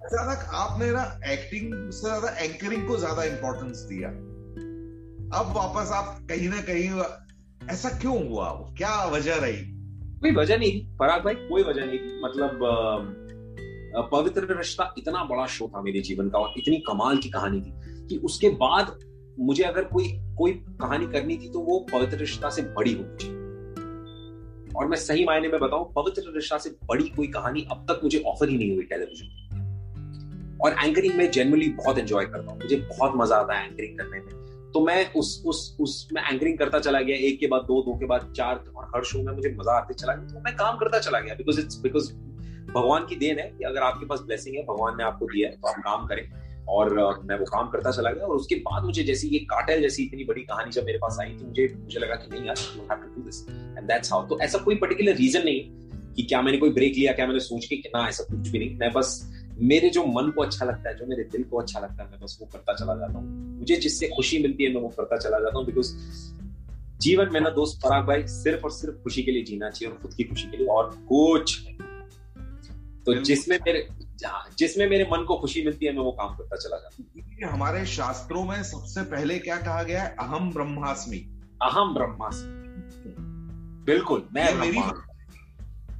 अचानक आपने ना एक्टिंग से ज़्यादा एंकरिंग को ज़्यादा इंपॉर्टेंस दिया। अब वापस आप कहीं ना कहीं ऐसा क्यों हुआ? क्या वजह रही? कोई वजह नहीं पराग भाई, कोई वजह नहीं मतलब पवित्र रिश्ता इतना बड़ा शो था मेरे जीवन का और इतनी कमाल की कहानी थी कि उसके बाद मुझे अगर कोई कोई कहानी करनी थी तो वो पवित्र रिश्ता से बड़ी होनी चाहिए और मैं सही मायने में बताऊँ, पवित्र रिश्ता से बड़ी कोई कहानी अब तक मुझे ऑफ़र ही नहीं हुई टेलीविज़न और एंकरिंग में जनरली बहुत एंजॉय करता हूँ। मुझे बहुत मज़ा आता है एंकरिंग करने में। तो मैं उस उस उस मैं एंकरिंग करता चला गया, एक के बाद दो दो के बाद चार, और हर शो में मुझे मज़ा आते चला गया। तो मैं काम करता चला गया बिकॉज़ इट्स बिकॉज़ भगवान की देन है कि अगर आपके पास ब्लेसिंग है, भगवान ने आपको दिया है तो आप काम करें। और मैं वो काम करता चला गया, और उसके बाद मुझे जैसी ये काटेल जैसी इतनी बड़ी कहानी जब मेरे पास आई तो मुझे मुझे लगा कि नहीं यार you have to do this and that's how तो ऐसा कोई पर्टिकुलर रीजन नहीं कि क्या मैंने कोई ब्रेक लिया, क्या मैंने सोच के ना, ऐसा कुछ भी नहीं। मैं बस मेरे जो मन को अच्छा लगता है जो मेरे दिल को अच्छा लगता है मैं बस वो करता चला जाता हूँ। मुझे जिससे खुशी मिलती है मैं वो करता चला जाता हूँ बिकॉज़ जीवन में ना दोस्त पराग भाई सिर्फ़ और सिर्फ़ खुशी के लिए जीना चाहिए और खुद की खुशी के लिए और कुछ तो जिसमें मेरे जिसमें मेरे मन को खुशी मिलती है मैं वो काम करता चला जाता हूँ। हमारे शास्त्रों में सबसे पहले क्या कहा गया है? अहम ब्रह्मास्मि। अहम ब्रह्मास्मि। बिल्कुल मैं मेरी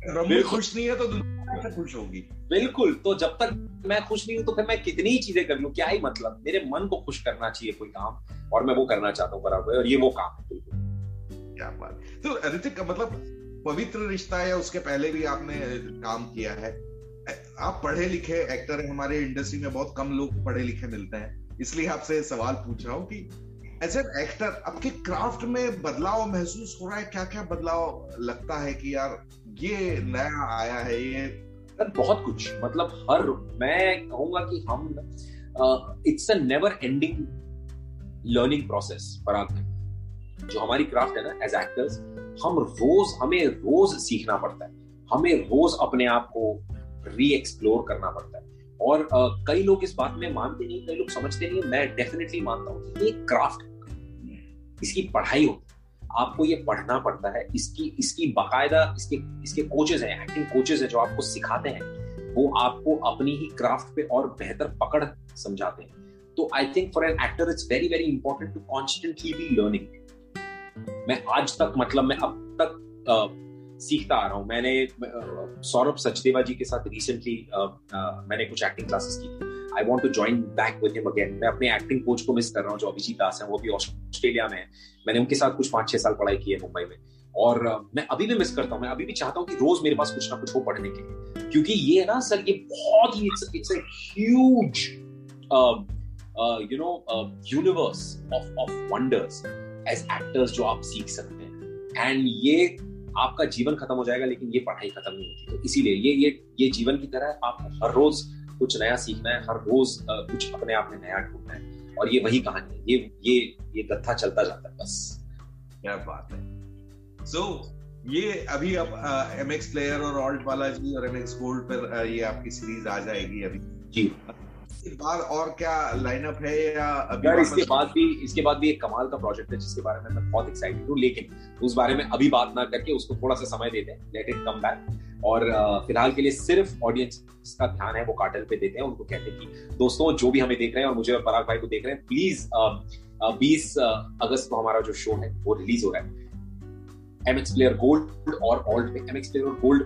खुश नहीं है तो दुनिया खुश होगी। बिल्कुल तो जब तक मैं खुश नहीं हूँ तो फिर मैं कितनी ही चीज़ें कर लू? क्या ही मतलब? मेरे मन को खुश करना चाहिए कोई काम और मैं वो करना चाहता हूँ बराबर और ये वो काम है बिल्कुल। क्या बात तो ऋतिक मतलब पवित्र रिश्ता या उसके पहले भी आपने काम किया है। आप पढ़े लिखे एक्टर हैं हमारे इंडस्ट्री में बहुत कम लोग पढ़े लिखे मिलते हैं। इसलिए आपसे सवाल पूछ रहा हूँ कि एज एन एक्टर आपके क्राफ्ट में बदलाव महसूस हो रहा है? क्या क्या बदलाव लगता है कि यार ये नया आया है ये। बहुत कुछ। मतलब हर मैं कहूँगा कि हम it's a never ending learning process Parag जो हमारी क्राफ्ट है ना एज एक्टर्स हम रोज हमें रोज सीखना पड़ता है। हमें रोज अपने आप को री एक्सप्लोर करना पड़ता है। और uh, कई लोग इस बात में मानते नहीं कई लोग समझते नहीं मैं डेफिनेटली मानता हूँ कि ये क्राफ्ट इसकी पढ़ाई होती है। आपको ये पढ़ना पड़ता है। इसकी इसकी बाकायदा इसके इसके कोचेज हैं एक्टिंग कोचेज हैं जो आपको सिखाते हैं वो आपको अपनी ही क्राफ्ट पे और बेहतर पकड़ समझाते हैं। तो I think for an actor it's very very important to constantly be learning मैं आज तक मतलब मैं अब तक uh, सीखता आ रहा हूँ। मैंने uh, सौरभ सचदेवा जी के साथ रिसेंटली uh, मैंने कुछ एक्टिंग क्लासेस की थी। I want to join back with him again मैं अपने एक्टिंग कोच को मिस कर रहा हूँ, जो अभिजीत दास है, वो भी ऑस्ट्रेलिया में है। मैंने उनके साथ कुछ पाँच, छह साल पढ़ाई की है मुंबई में। और मैं अभी भी मिस करता हूँ। मैं अभी भी चाहता हूँ कि रोज मेरे पास कुछ ना कुछ हो पढ़ने के लिए। क्योंकि ये है ना, सर, ये बहुत ही, it's it's huge you know universe of of wonders as actors जो आप सीख सकते हैं। एंड ये आपका जीवन खत्म हो जाएगा, लेकिन ये पढ़ाई खत्म नहीं होती। तो इसीलिए ये ये ये जीवन की तरह आपको हर रोज कुछ नया सीखना है हर रोज कुछ अपने आप में नया ढूंढना है। और ये वही कहानी है ये ये ये कथा चलता जाता है बस। क्या बात है। सो so, ये अभी अब एम एक्स प्लेयर और ऑल्ट बालाजी और एम एक्स गोल्ड पर ये आपकी सीरीज़ आ जाएगी अभी। जी। इसके बाद और क्या लाइनअप है या अभी यार इसके बाद भी इसके बाद भी एक कमाल का प्रोजेक्ट है जिसके बारे में मैं बहुत एक्साइटेड हूँ लेकिन उस बारे में अभी बात ना करके उसको थोड़ा सा समय देते हैं लेट इट कम बैक और फ़िलहाल के लिए सिर्फ़ ऑडियंस का ध्यान है वो कार्टल पे देते हैं उनको कहते हैं कि दोस्तों जो भी हमें देख रहे हैं और मुझे और पराग भाई को देख रहे हैं प्लीज़ बीस अगस्त को हमारा जो शो है वो रिलीज़ हो रहा है। एमएक्स प्लेयर गोल्ड और ऑल्ट पे एमएक्स प्लेयर गोल्ड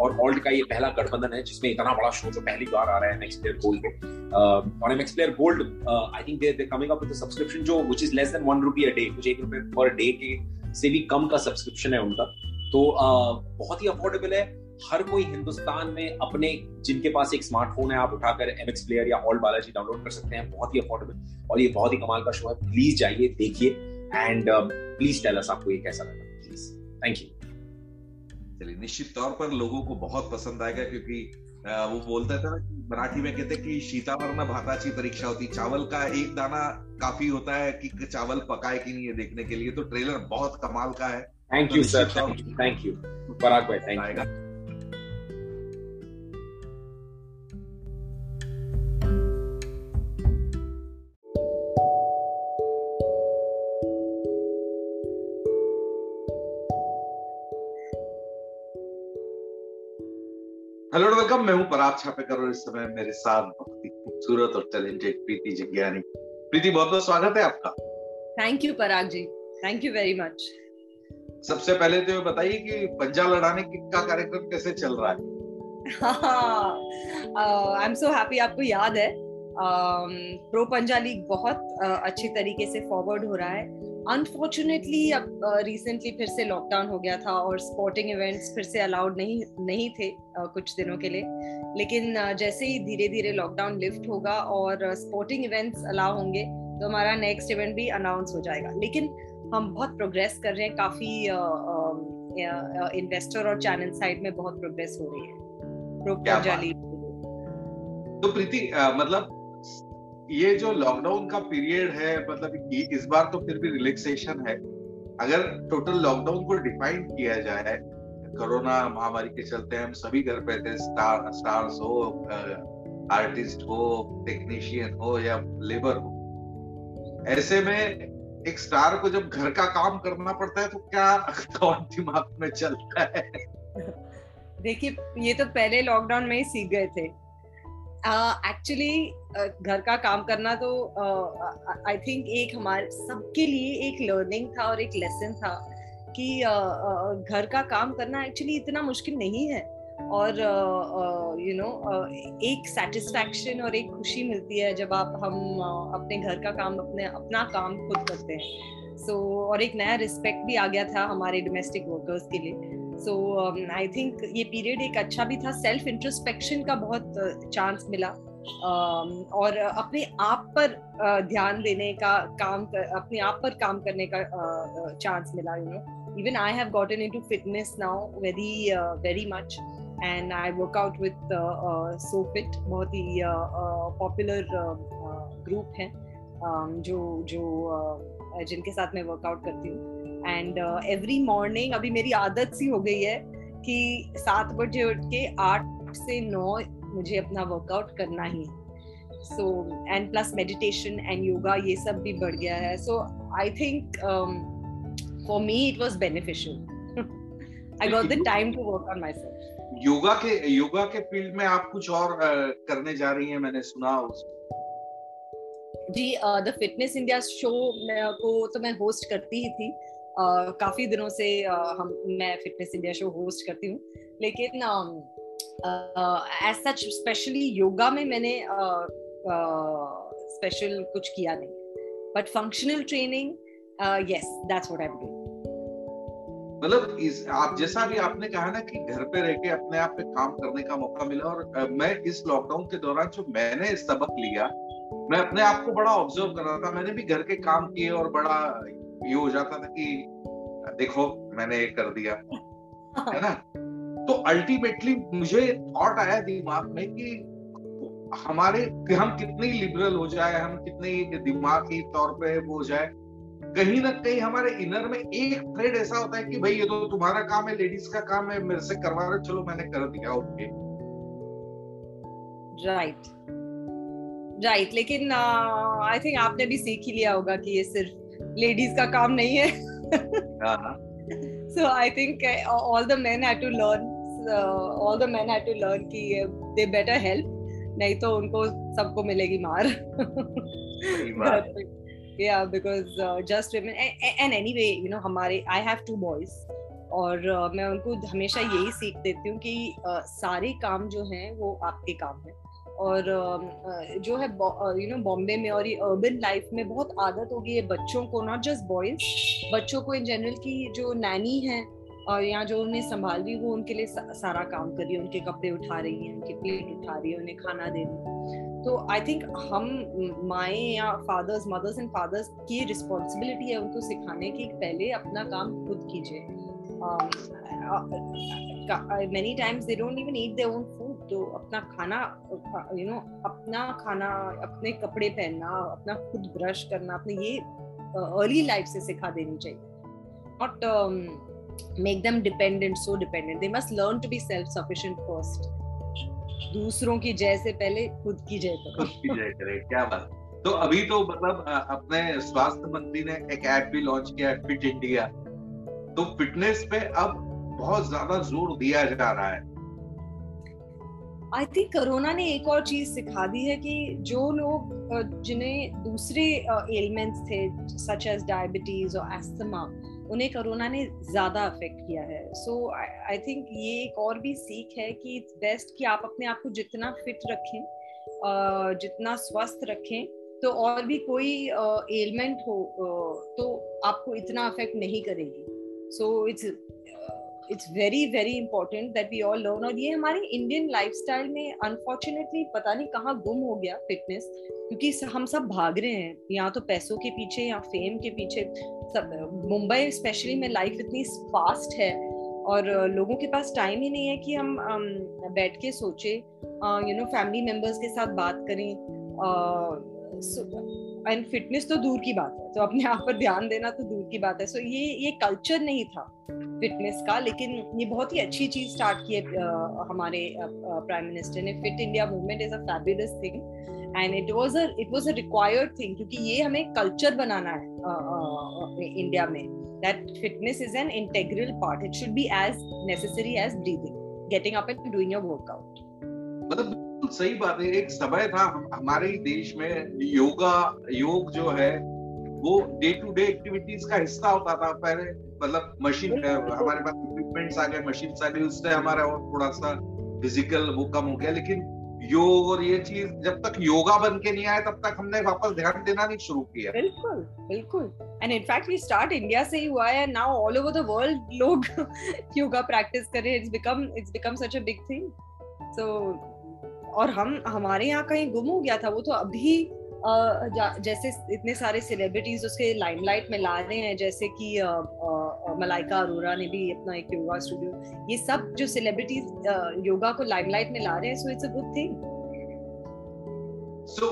और ऑल्ट का ये पहला गठबंधन है, जिसमें इतना बड़ा शो जो पहली बार आ रहा है एमएक्स प्लेयर गोल्ड पे। और MX player gold I think they coming up with subscription जो which is less than 1 rupee a day कुछ एक रुपए पर डे के से भी कम का सब्सक्रिप्शन है उनका। तो बहुत ही अफोर्डेबल है। हर कोई हिंदुस्तान में अपने, जिनके पास एक स्मार्टफ़ोन है, आप उठाकर एमएक्स प्लेयर या ऑल बालाजी डाउनलोड कर सकते हैं। बहुत ही अफोर्डेबल और ये बहुत ही कमाल का शो है। प्लीज़ जाइए, देखिए। एंड प्लीज़ टेल अस आपको ये कैसा लगा प्लीज़ थैंक यू चलिए निश्चित तौर पर लोगों को बहुत पसंद आएगा क्योंकि वो बोलता था ना मराठी में कहते कि सीतावर्ण भाताची परीक्षा होती चावल का एक दाना काफ़ी होता है कि चावल पकाए कि नहीं है देखने के लिए तो ट्रेलर बहुत कमाल का है। Thank you sir thank you Parag भाई थैंक यू वेलकम मैं हूँ? पराग छापेकर और इस समय मेरे साथ बहुत ही खूबसूरत और टैलेंटेड प्रीति जिज्ञानी। प्रीति बहुत बहुत स्वागत है आपका। Thank you Parag ji. Thank you very much सबसे पहले तो बताइए कि पंजा लड़ाने का कार्यक्रम कैसे चल रहा है? आई एम सो हैप्पी आपको याद है. प्रो पंजा लीग बहुत uh, अच्छे तरीके से फॉरवर्ड हो रहा है. अनफॉर्चुनेटली अब रिसेंटली फिर से लॉकडाउन हो गया था और स्पोर्टिंग इवेंट्स फिर से अलाउड नहीं नहीं थे कुछ दिनों के लिए। लेकिन जैसे ही धीरे धीरे लॉकडाउन लिफ्ट होगा और स्पोर्टिंग इवेंट्स अलाउ होंगे तो हमारा नेक्स्ट इवेंट भी अनाउंस हो जाएगा। लेकिन हम बहुत प्रोग्रेस कर रहे हैं काफ़ी इन्वेस्टर और चैनल साइड में बहुत प्रोग्रेस हो रही है। तो प्रीति मतलब ये जो लॉकडाउन का पीरियड है मतलब इस बार तो फिर भी रिलैक्सेशन है। अगर टोटल लॉकडाउन को डिफाइन किया जाए, कोरोना महामारी के चलते हम सभी घर पे थे स्टार स्टार्स हो आर्टिस्ट हो टेक्नीशियन हो या लेबर हो। ऐसे में एक स्टार को जब घर का काम करना पड़ता है तो क्या थॉट दिमाग में चलता है? देखिए, ये तो पहले लॉकडाउन में ही सीख गए थे। एक्चुअली uh, uh, घर का काम करना तो आई uh, थिंक एक हमारे सबके लिए एक लर्निंग था और एक लेसन था कि घर का काम करना एक्चुअली इतना मुश्किल नहीं है। और यू नो एक सेटिस्फैक्शन और एक खुशी मिलती है जब आप हम अपने घर का काम अपने अपना काम खुद करते हैं। सो so, और एक नया रिस्पेक्ट भी आ गया था हमारे डोमेस्टिक वर्कर्स के लिए। सो आई थिंक ये पीरियड एक अच्छा भी था. सेल्फ इंट्रोस्पेक्शन का बहुत चांस uh, मिला. Um, और अपने आप पर uh, ध्यान देने का काम कर, अपने आप पर काम करने का चांस uh, मिला you know even I have gotten into fitness now very very much and I work out with SoFit बहुत ही पॉपुलर ग्रुप है. Um, जो जो uh, जिनके साथ मैं वर्कआउट करती हूँ. एंड एवरी मॉर्निंग अभी मेरी आदत सी हो गई है कि सात बजे उठ के आठ से नौ मुझे अपना वर्कआउट करना ही so and plus meditation and yoga ये सब भी बढ़ गया है। So I think for me it was beneficial I got the time to work on myself yoga के योगा के फ़ील्ड में आप कुछ और uh, करने जा रही हैं मैंने सुना जी द फिटनेस इंडिया शो को तो मैं होस्ट करती ही थी। काफ़ी दिनों से uh, हम मैं फिटनेस इंडिया शो होस्ट करती हूँ। लेकिन एज सच स्पेशली योगा में मैंने स्पेशल uh, uh, कुछ किया नहीं। But functional training yes that's what I am मतलब इस आप जैसा भी आपने कहा ना कि घर पे रह के अपने आप पे काम करने का मौका मिला और मैं इस लॉकडाउन के दौरान जो मैंने सबक लिया मैं अपने आप को बड़ा ऑब्ज़र्व कर रहा था। मैंने भी घर के काम किए और बड़ा ये हो जाता था कि देखो मैंने ये कर दिया। है ना? तो अल्टीमेटली मुझे थॉट आया दिमाग में कि हमारे कि हम कितनी लिबरल हो जाए हम कितनी दिमागी तौर पे वो हो जाए कहीं ना कहीं हमारे इनर में एक थ्रेड ऐसा होता है कि भाई ये तो तुम्हारा काम है लेडीज़ का काम है मेरे से करवा रहे चलो मैंने कर दिया ओके राइट राइट लेकिन आई uh, थिंक आपने भी सीख ही लिया होगा कि ये सिर्फ़ लेडीज़ का काम नहीं है। So I think all the men had to learn all the men had to learn कि दे बेटर हेल्प नहीं तो उनको सबको मिलेगी मार। because uh, just women and, and anyway you know हमारे आई हैव टू बॉयज़ और uh, मैं उनको हमेशा यही सीख देती हूँ कि uh, सारे काम जो हैं वो आपके काम हैं। और जो है यू नो बॉम्बे में और ये अर्बन लाइफ में बहुत आदत हो गई है बच्चों को नॉट जस्ट बॉयज़ बच्चों को इन जनरल की जो नैनी है और यहाँ जो उन्हें संभाल रही वो उनके लिए सारा काम कर रही है, उनके कपड़े उठा रही है, उनकी प्लेट उठा रही है, उन्हें खाना दे रही है। तो आई थिंक हम, माए या फादर्स मदर्स एंड फादर्स की रिस्पॉन्सिबिलिटी है उनको सिखाने की पहले अपना काम खुद कीजिए। Many times they don't even eat their own food तो अपना खाना यू नो अपना खाना, अपने कपड़े पहनना, अपना खुद ब्रश करना, अपने ये अर्ली लाइफ से सिखा देनी चाहिए। Not make them dependent so dependent they must learn to be self sufficient first दूसरों की जय से पहले खुद की जय करो। खुद की जय करे, क्या बात तो अभी तो मतलब अपने स्वास्थ्य मंत्री ने एक ऐप भी लॉन्च किया फिट इंडिया तो फिटनेस पे अब बहुत ज़्यादा ज़ोर दिया जा रहा है। आई थिंक कोरोना ने एक और चीज़ सिखा दी है कि जो लोग जिन्हें दूसरे एलिमेंट्स थे सच एज डायबिटीज़ और एस्थमा उन्हें कोरोना ने ज़्यादा अफेक्ट किया है। सो आई थिंक ये एक और भी सीख है कि इट्स बेस्ट कि आप अपने आप को जितना फिट रखें जितना स्वस्थ रखें तो और भी कोई एलिमेंट हो तो आपको इतना अफेक्ट नहीं करेगी। So it's it's very very important that we all learn और ये हमारे इंडियन लाइफस्टाइल में अनफॉर्चुनेटली पता नहीं कहाँ गुम हो गया फिटनेस क्योंकि हम सब भाग रहे हैं। या तो पैसों के पीछे या फेम के पीछे, सब, मुंबई स्पेशली में लाइफ इतनी फास्ट है और लोगों के पास टाइम ही नहीं है कि हम बैठ के सोचे यू नो फैमिली मेंबर्स के साथ बात करें एंड फिटनेस तो दूर की बात है तो अपने आप पर ध्यान देना तो दूर की बात है। सो ये ये कल्चर नहीं था फिटनेस का, लेकिन ये बहुत ही अच्छी चीज़ स्टार्ट की है हमारे प्राइम मिनिस्टर ने। Fit India movement is a fabulous thing and it was a it was a required thing क्योंकि ये हमें कल्चर बनाना है इंडिया में। That fitness is an integral part it should be as necessary as breathing getting up and doing your workout मतलब सही बात है। एक समय था हम, हमारे देश में योगा योग जो है वो डे टू डे एक्टिविटीज़ का हिस्सा होता था। पहले मतलब मशीन हमारे पास इक्विपमेंट्स आ गए मशीन आ गई उससे हमारा और थोड़ा सा फ़िज़िकल वो कम हो गया। लेकिन योग और ये चीज़ जब तक योगा बन के नहीं आया तब तक हमने वापस ध्यान देना नहीं शुरू किया। बिल्कुल बिल्कुल। And in fact we start India से ही हुआ है now all over the world लोग योगा प्रैक्टिस कर रहे हैं। It's become it's become such a big thing so और हम, हमारे यहाँ कहीं गुम हो गया था, वो तो अभी जैसे इतने सारे सेलिब्रिटीज उसके लाइमलाइट में ला रहे हैं, जैसे कि मलाइका अरोरा ने भी अपना एक योगा स्टूडियो ये सब जो सेलिब्रिटीज योगा को लाइमलाइट में ला रहे हैं so it's a good thing so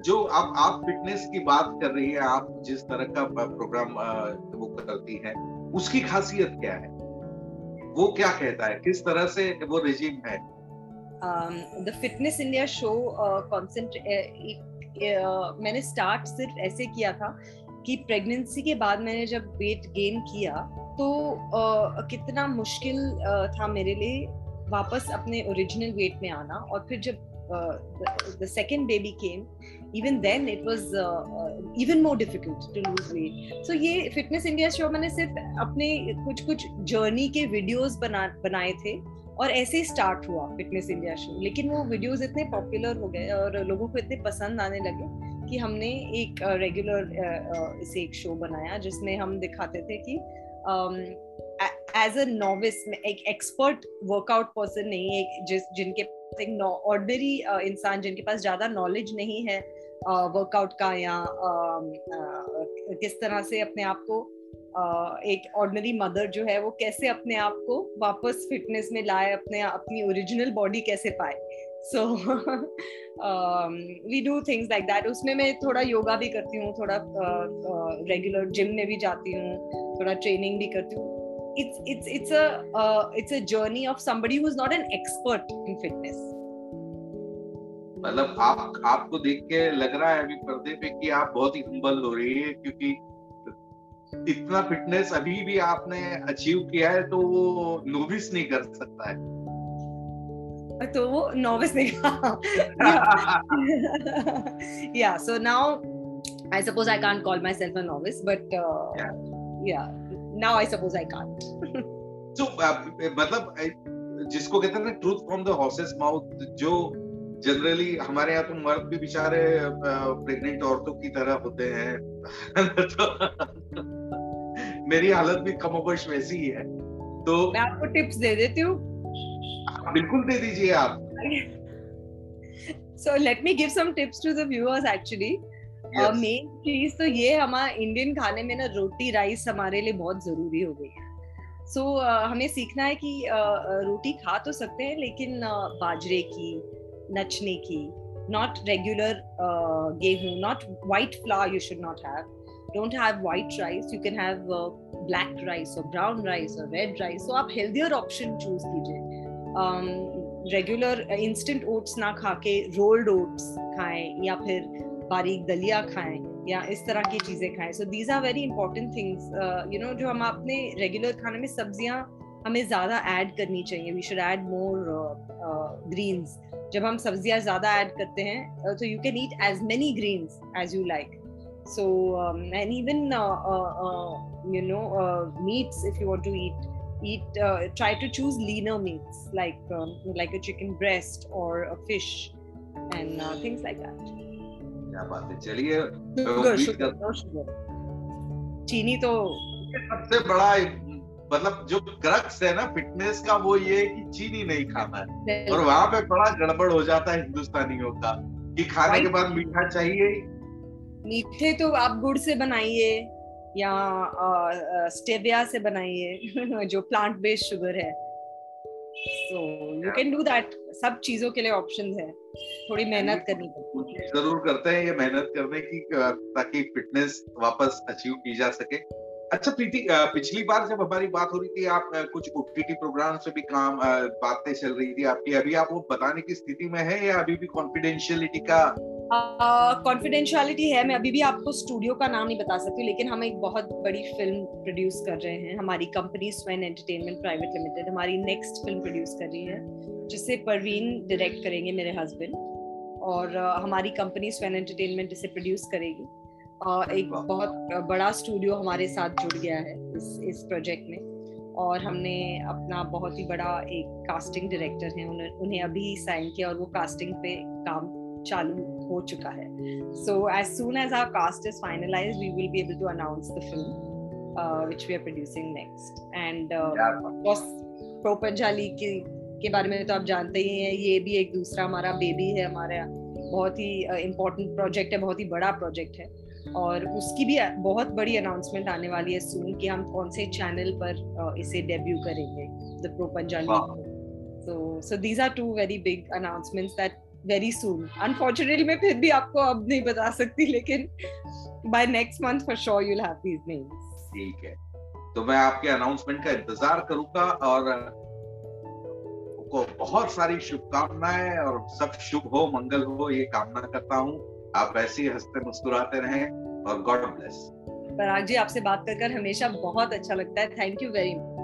जो आप आप फिटनेस की बात कर रही है, आप जिस तरह का प्रोग्राम वो करती हैं, उसकी खासियत क्या है? वो क्या कहता है? किस तरह से वो रिजीम है? The fitness India show concentrate मैंने स्टार्ट सिर्फ़ ऐसे किया था कि प्रेगनेंसी के बाद मैंने जब वेट गेन किया तो uh, कितना मुश्किल uh, था मेरे लिए वापस अपने ओरिजिनल वेट में आना और फिर जब the second baby came even then it was uh, uh, even more difficult to lose weight. So ये फिटनेस इंडिया शो मैंने सिर्फ़ अपने कुछ कुछ जर्नी के वीडियोस बना बनाए थे। और ऐसे ही स्टार्ट हुआ फिटनेस इंडिया शो लेकिन वो वीडियोस इतने पॉपुलर हो गए और लोगों को इतने पसंद आने लगे कि हमने एक रेगुलर इसे एक शो बनाया जिसमें हम दिखाते थे कि एज अ नॉविस एक एक्सपर्ट वर्कआउट पर्सन नहीं है, जिस, जिनके एक ऑर्डनरी इंसान जिनके पास ज़्यादा नॉलेज नहीं है वर्कआउट का या किस तरह से अपने आप को एक ऑर्डनरी मदर जो है वो कैसे अपने आप को वापस फिटनेस में लाए अपने अपनी ओरिजिनल बॉडी कैसे पाए? So we do things like that उसमें मैं थोड़ा योगा भी करती हूँ थोड़ा रेगुलर जिम में भी जाती हूँ थोड़ा ट्रेनिंग भी करती हूँ। It's it's it's a uh, it's a journey of somebody who's not an expert in fitness. मतलब आप आपको देख के लग रहा है अभी पर्दे पे कि आप बहुत ही हम्बल हो रही है क्योंकि इतना फिटनेस अभी भी आपने अचीव किया है तो वो नोविस नहीं कर सकता है। तो वो नोविस नहीं now i suppose i can't call myself a novice but uh, yeah. yeah now i suppose i can't. So uh, मतलब जिसको कहते हैं ना truth from the horse's mouth जो जनरली हमारे यहाँ तो मर्द भी बेचारे प्रेग्नेंट औरतों की तरह होते हैं। तो मेरी हालत भी कमोबश वैसी ही है। तो मैं आपको टिप्स दे देती हूँ। बिल्कुल दे दीजिए आप। So let me give some tips to the viewers actually main चीज़ तो ये हमारा इंडियन खाने में ना रोटी राइस हमारे लिए बहुत ज़रूरी हो गई है। सो so, uh, हमें सीखना है कि uh, रोटी खा तो सकते हैं लेकिन uh, बाजरे की नचने की not regular uh, not not white you should not have. Don't have white rice. You can have uh, black rice or brown rice or red rice. So आप healthier option choose कीजिए. Um, regular uh, instant oats ना खा के rolled oats खाएँ या फिर बारीक दलिया खाएँ या इस तरह की चीज़ें खाएँ so these are very important things you know जो हम अपने रेगुलर खाने में सब्ज़ियाँ हमें ज़्यादा ऐड करनी चाहिए we should add more greens जब हम सब्ज़ियाँ ज़्यादा ऐड करते हैं तो you can eat as many greens as you like so um, and even uh, uh, uh, you know meats if you want to eat eat try to choose leaner meats like um, like a chicken breast or a fish and things like that क्या बात है चलिए चीनी तो सबसे बड़ा मतलब जो क्रक्स है ना फिटनेस का वो ये है कि चीनी नहीं खाना है और वहां पे बड़ा गड़बड़ हो जाता है हिंदुस्तानियों का कि खाने के बाद मीठा चाहिए मीठे तो आप गुड़ से बनाइए या स्टेविया से बनाइए जो प्लांट बेस्ड शुगर है। So you can do that सब चीज़ों के लिए ऑप्शन है। थोड़ी मेहनत करनी पड़ती ज़रूर करते हैं ये मेहनत करने की ताकि फिटनेस वापस अचीव की जा सके। अच्छा प्रीति पिछली बार जब हमारी बात हो रही थी आप कुछ ओटीटी प्रोग्राम से भी काम बातें चल रही थी आपकी अभी आप वो बताने की स्थिति में है या अभी भी कॉन्फिडेंशियलिटी का? कॉन्फिडेंशियलिटी uh, है मैं अभी भी आपको स्टूडियो का नाम नहीं बता सकती लेकिन हम एक बहुत बड़ी फ़िल्म प्रोड्यूस कर रहे हैं। हमारी company Swen Entertainment Private Limited हमारी नेक्स्ट फ़िल्म प्रोड्यूस कर रही है जिसे परवीन डायरेक्ट करेंगे मेरे हस्बैंड और uh, हमारी कंपनी स्वेन एंटरटेनमेंट इसे प्रोड्यूस करेगी। एक बहुत बड़ा स्टूडियो हमारे साथ जुड़ गया है इस इस प्रोजेक्ट में। और हमने अपना बहुत ही बड़ा एक कास्टिंग डायरेक्टर है उन्हें उन्हें अभी साइन किया और वो कास्टिंग पे काम चालू हो चुका है। So as soon as our cast is finalize we will be able to announce the film which we are producing next and pro Punjabi के के बारे में तो आप जानते ही हैं ये भी एक दूसरा हमारा बेबी है हमारा बहुत ही इम्पोर्टेंट uh, प्रोजेक्ट है बहुत ही बड़ा प्रोजेक्ट है। और उसकी भी बहुत बड़ी अनाउंसमेंट आने वाली है सुन कि हम कौन से चैनल पर इसे डेब्यू करेंगे the pro Punjabi so so these are two very big announcements that very soon unfortunately मैं फिर भी आपको अब नहीं बता सकती लेकिन by next month for sure you'll have these names ठीक है। तो मैं आपके अनाउंसमेंट का इंतज़ार करूँगा और को बहुत सारी शुभकामनाएँ और सब शुभ हो मंगल हो ये कामना करता हूँ। आप ऐसे ही हँसते मुस्कुराते रहें और गॉड ब्लेस पराग जी आपसे बात कर हमेशा बहुत अच्छा लगता है. Thank you very much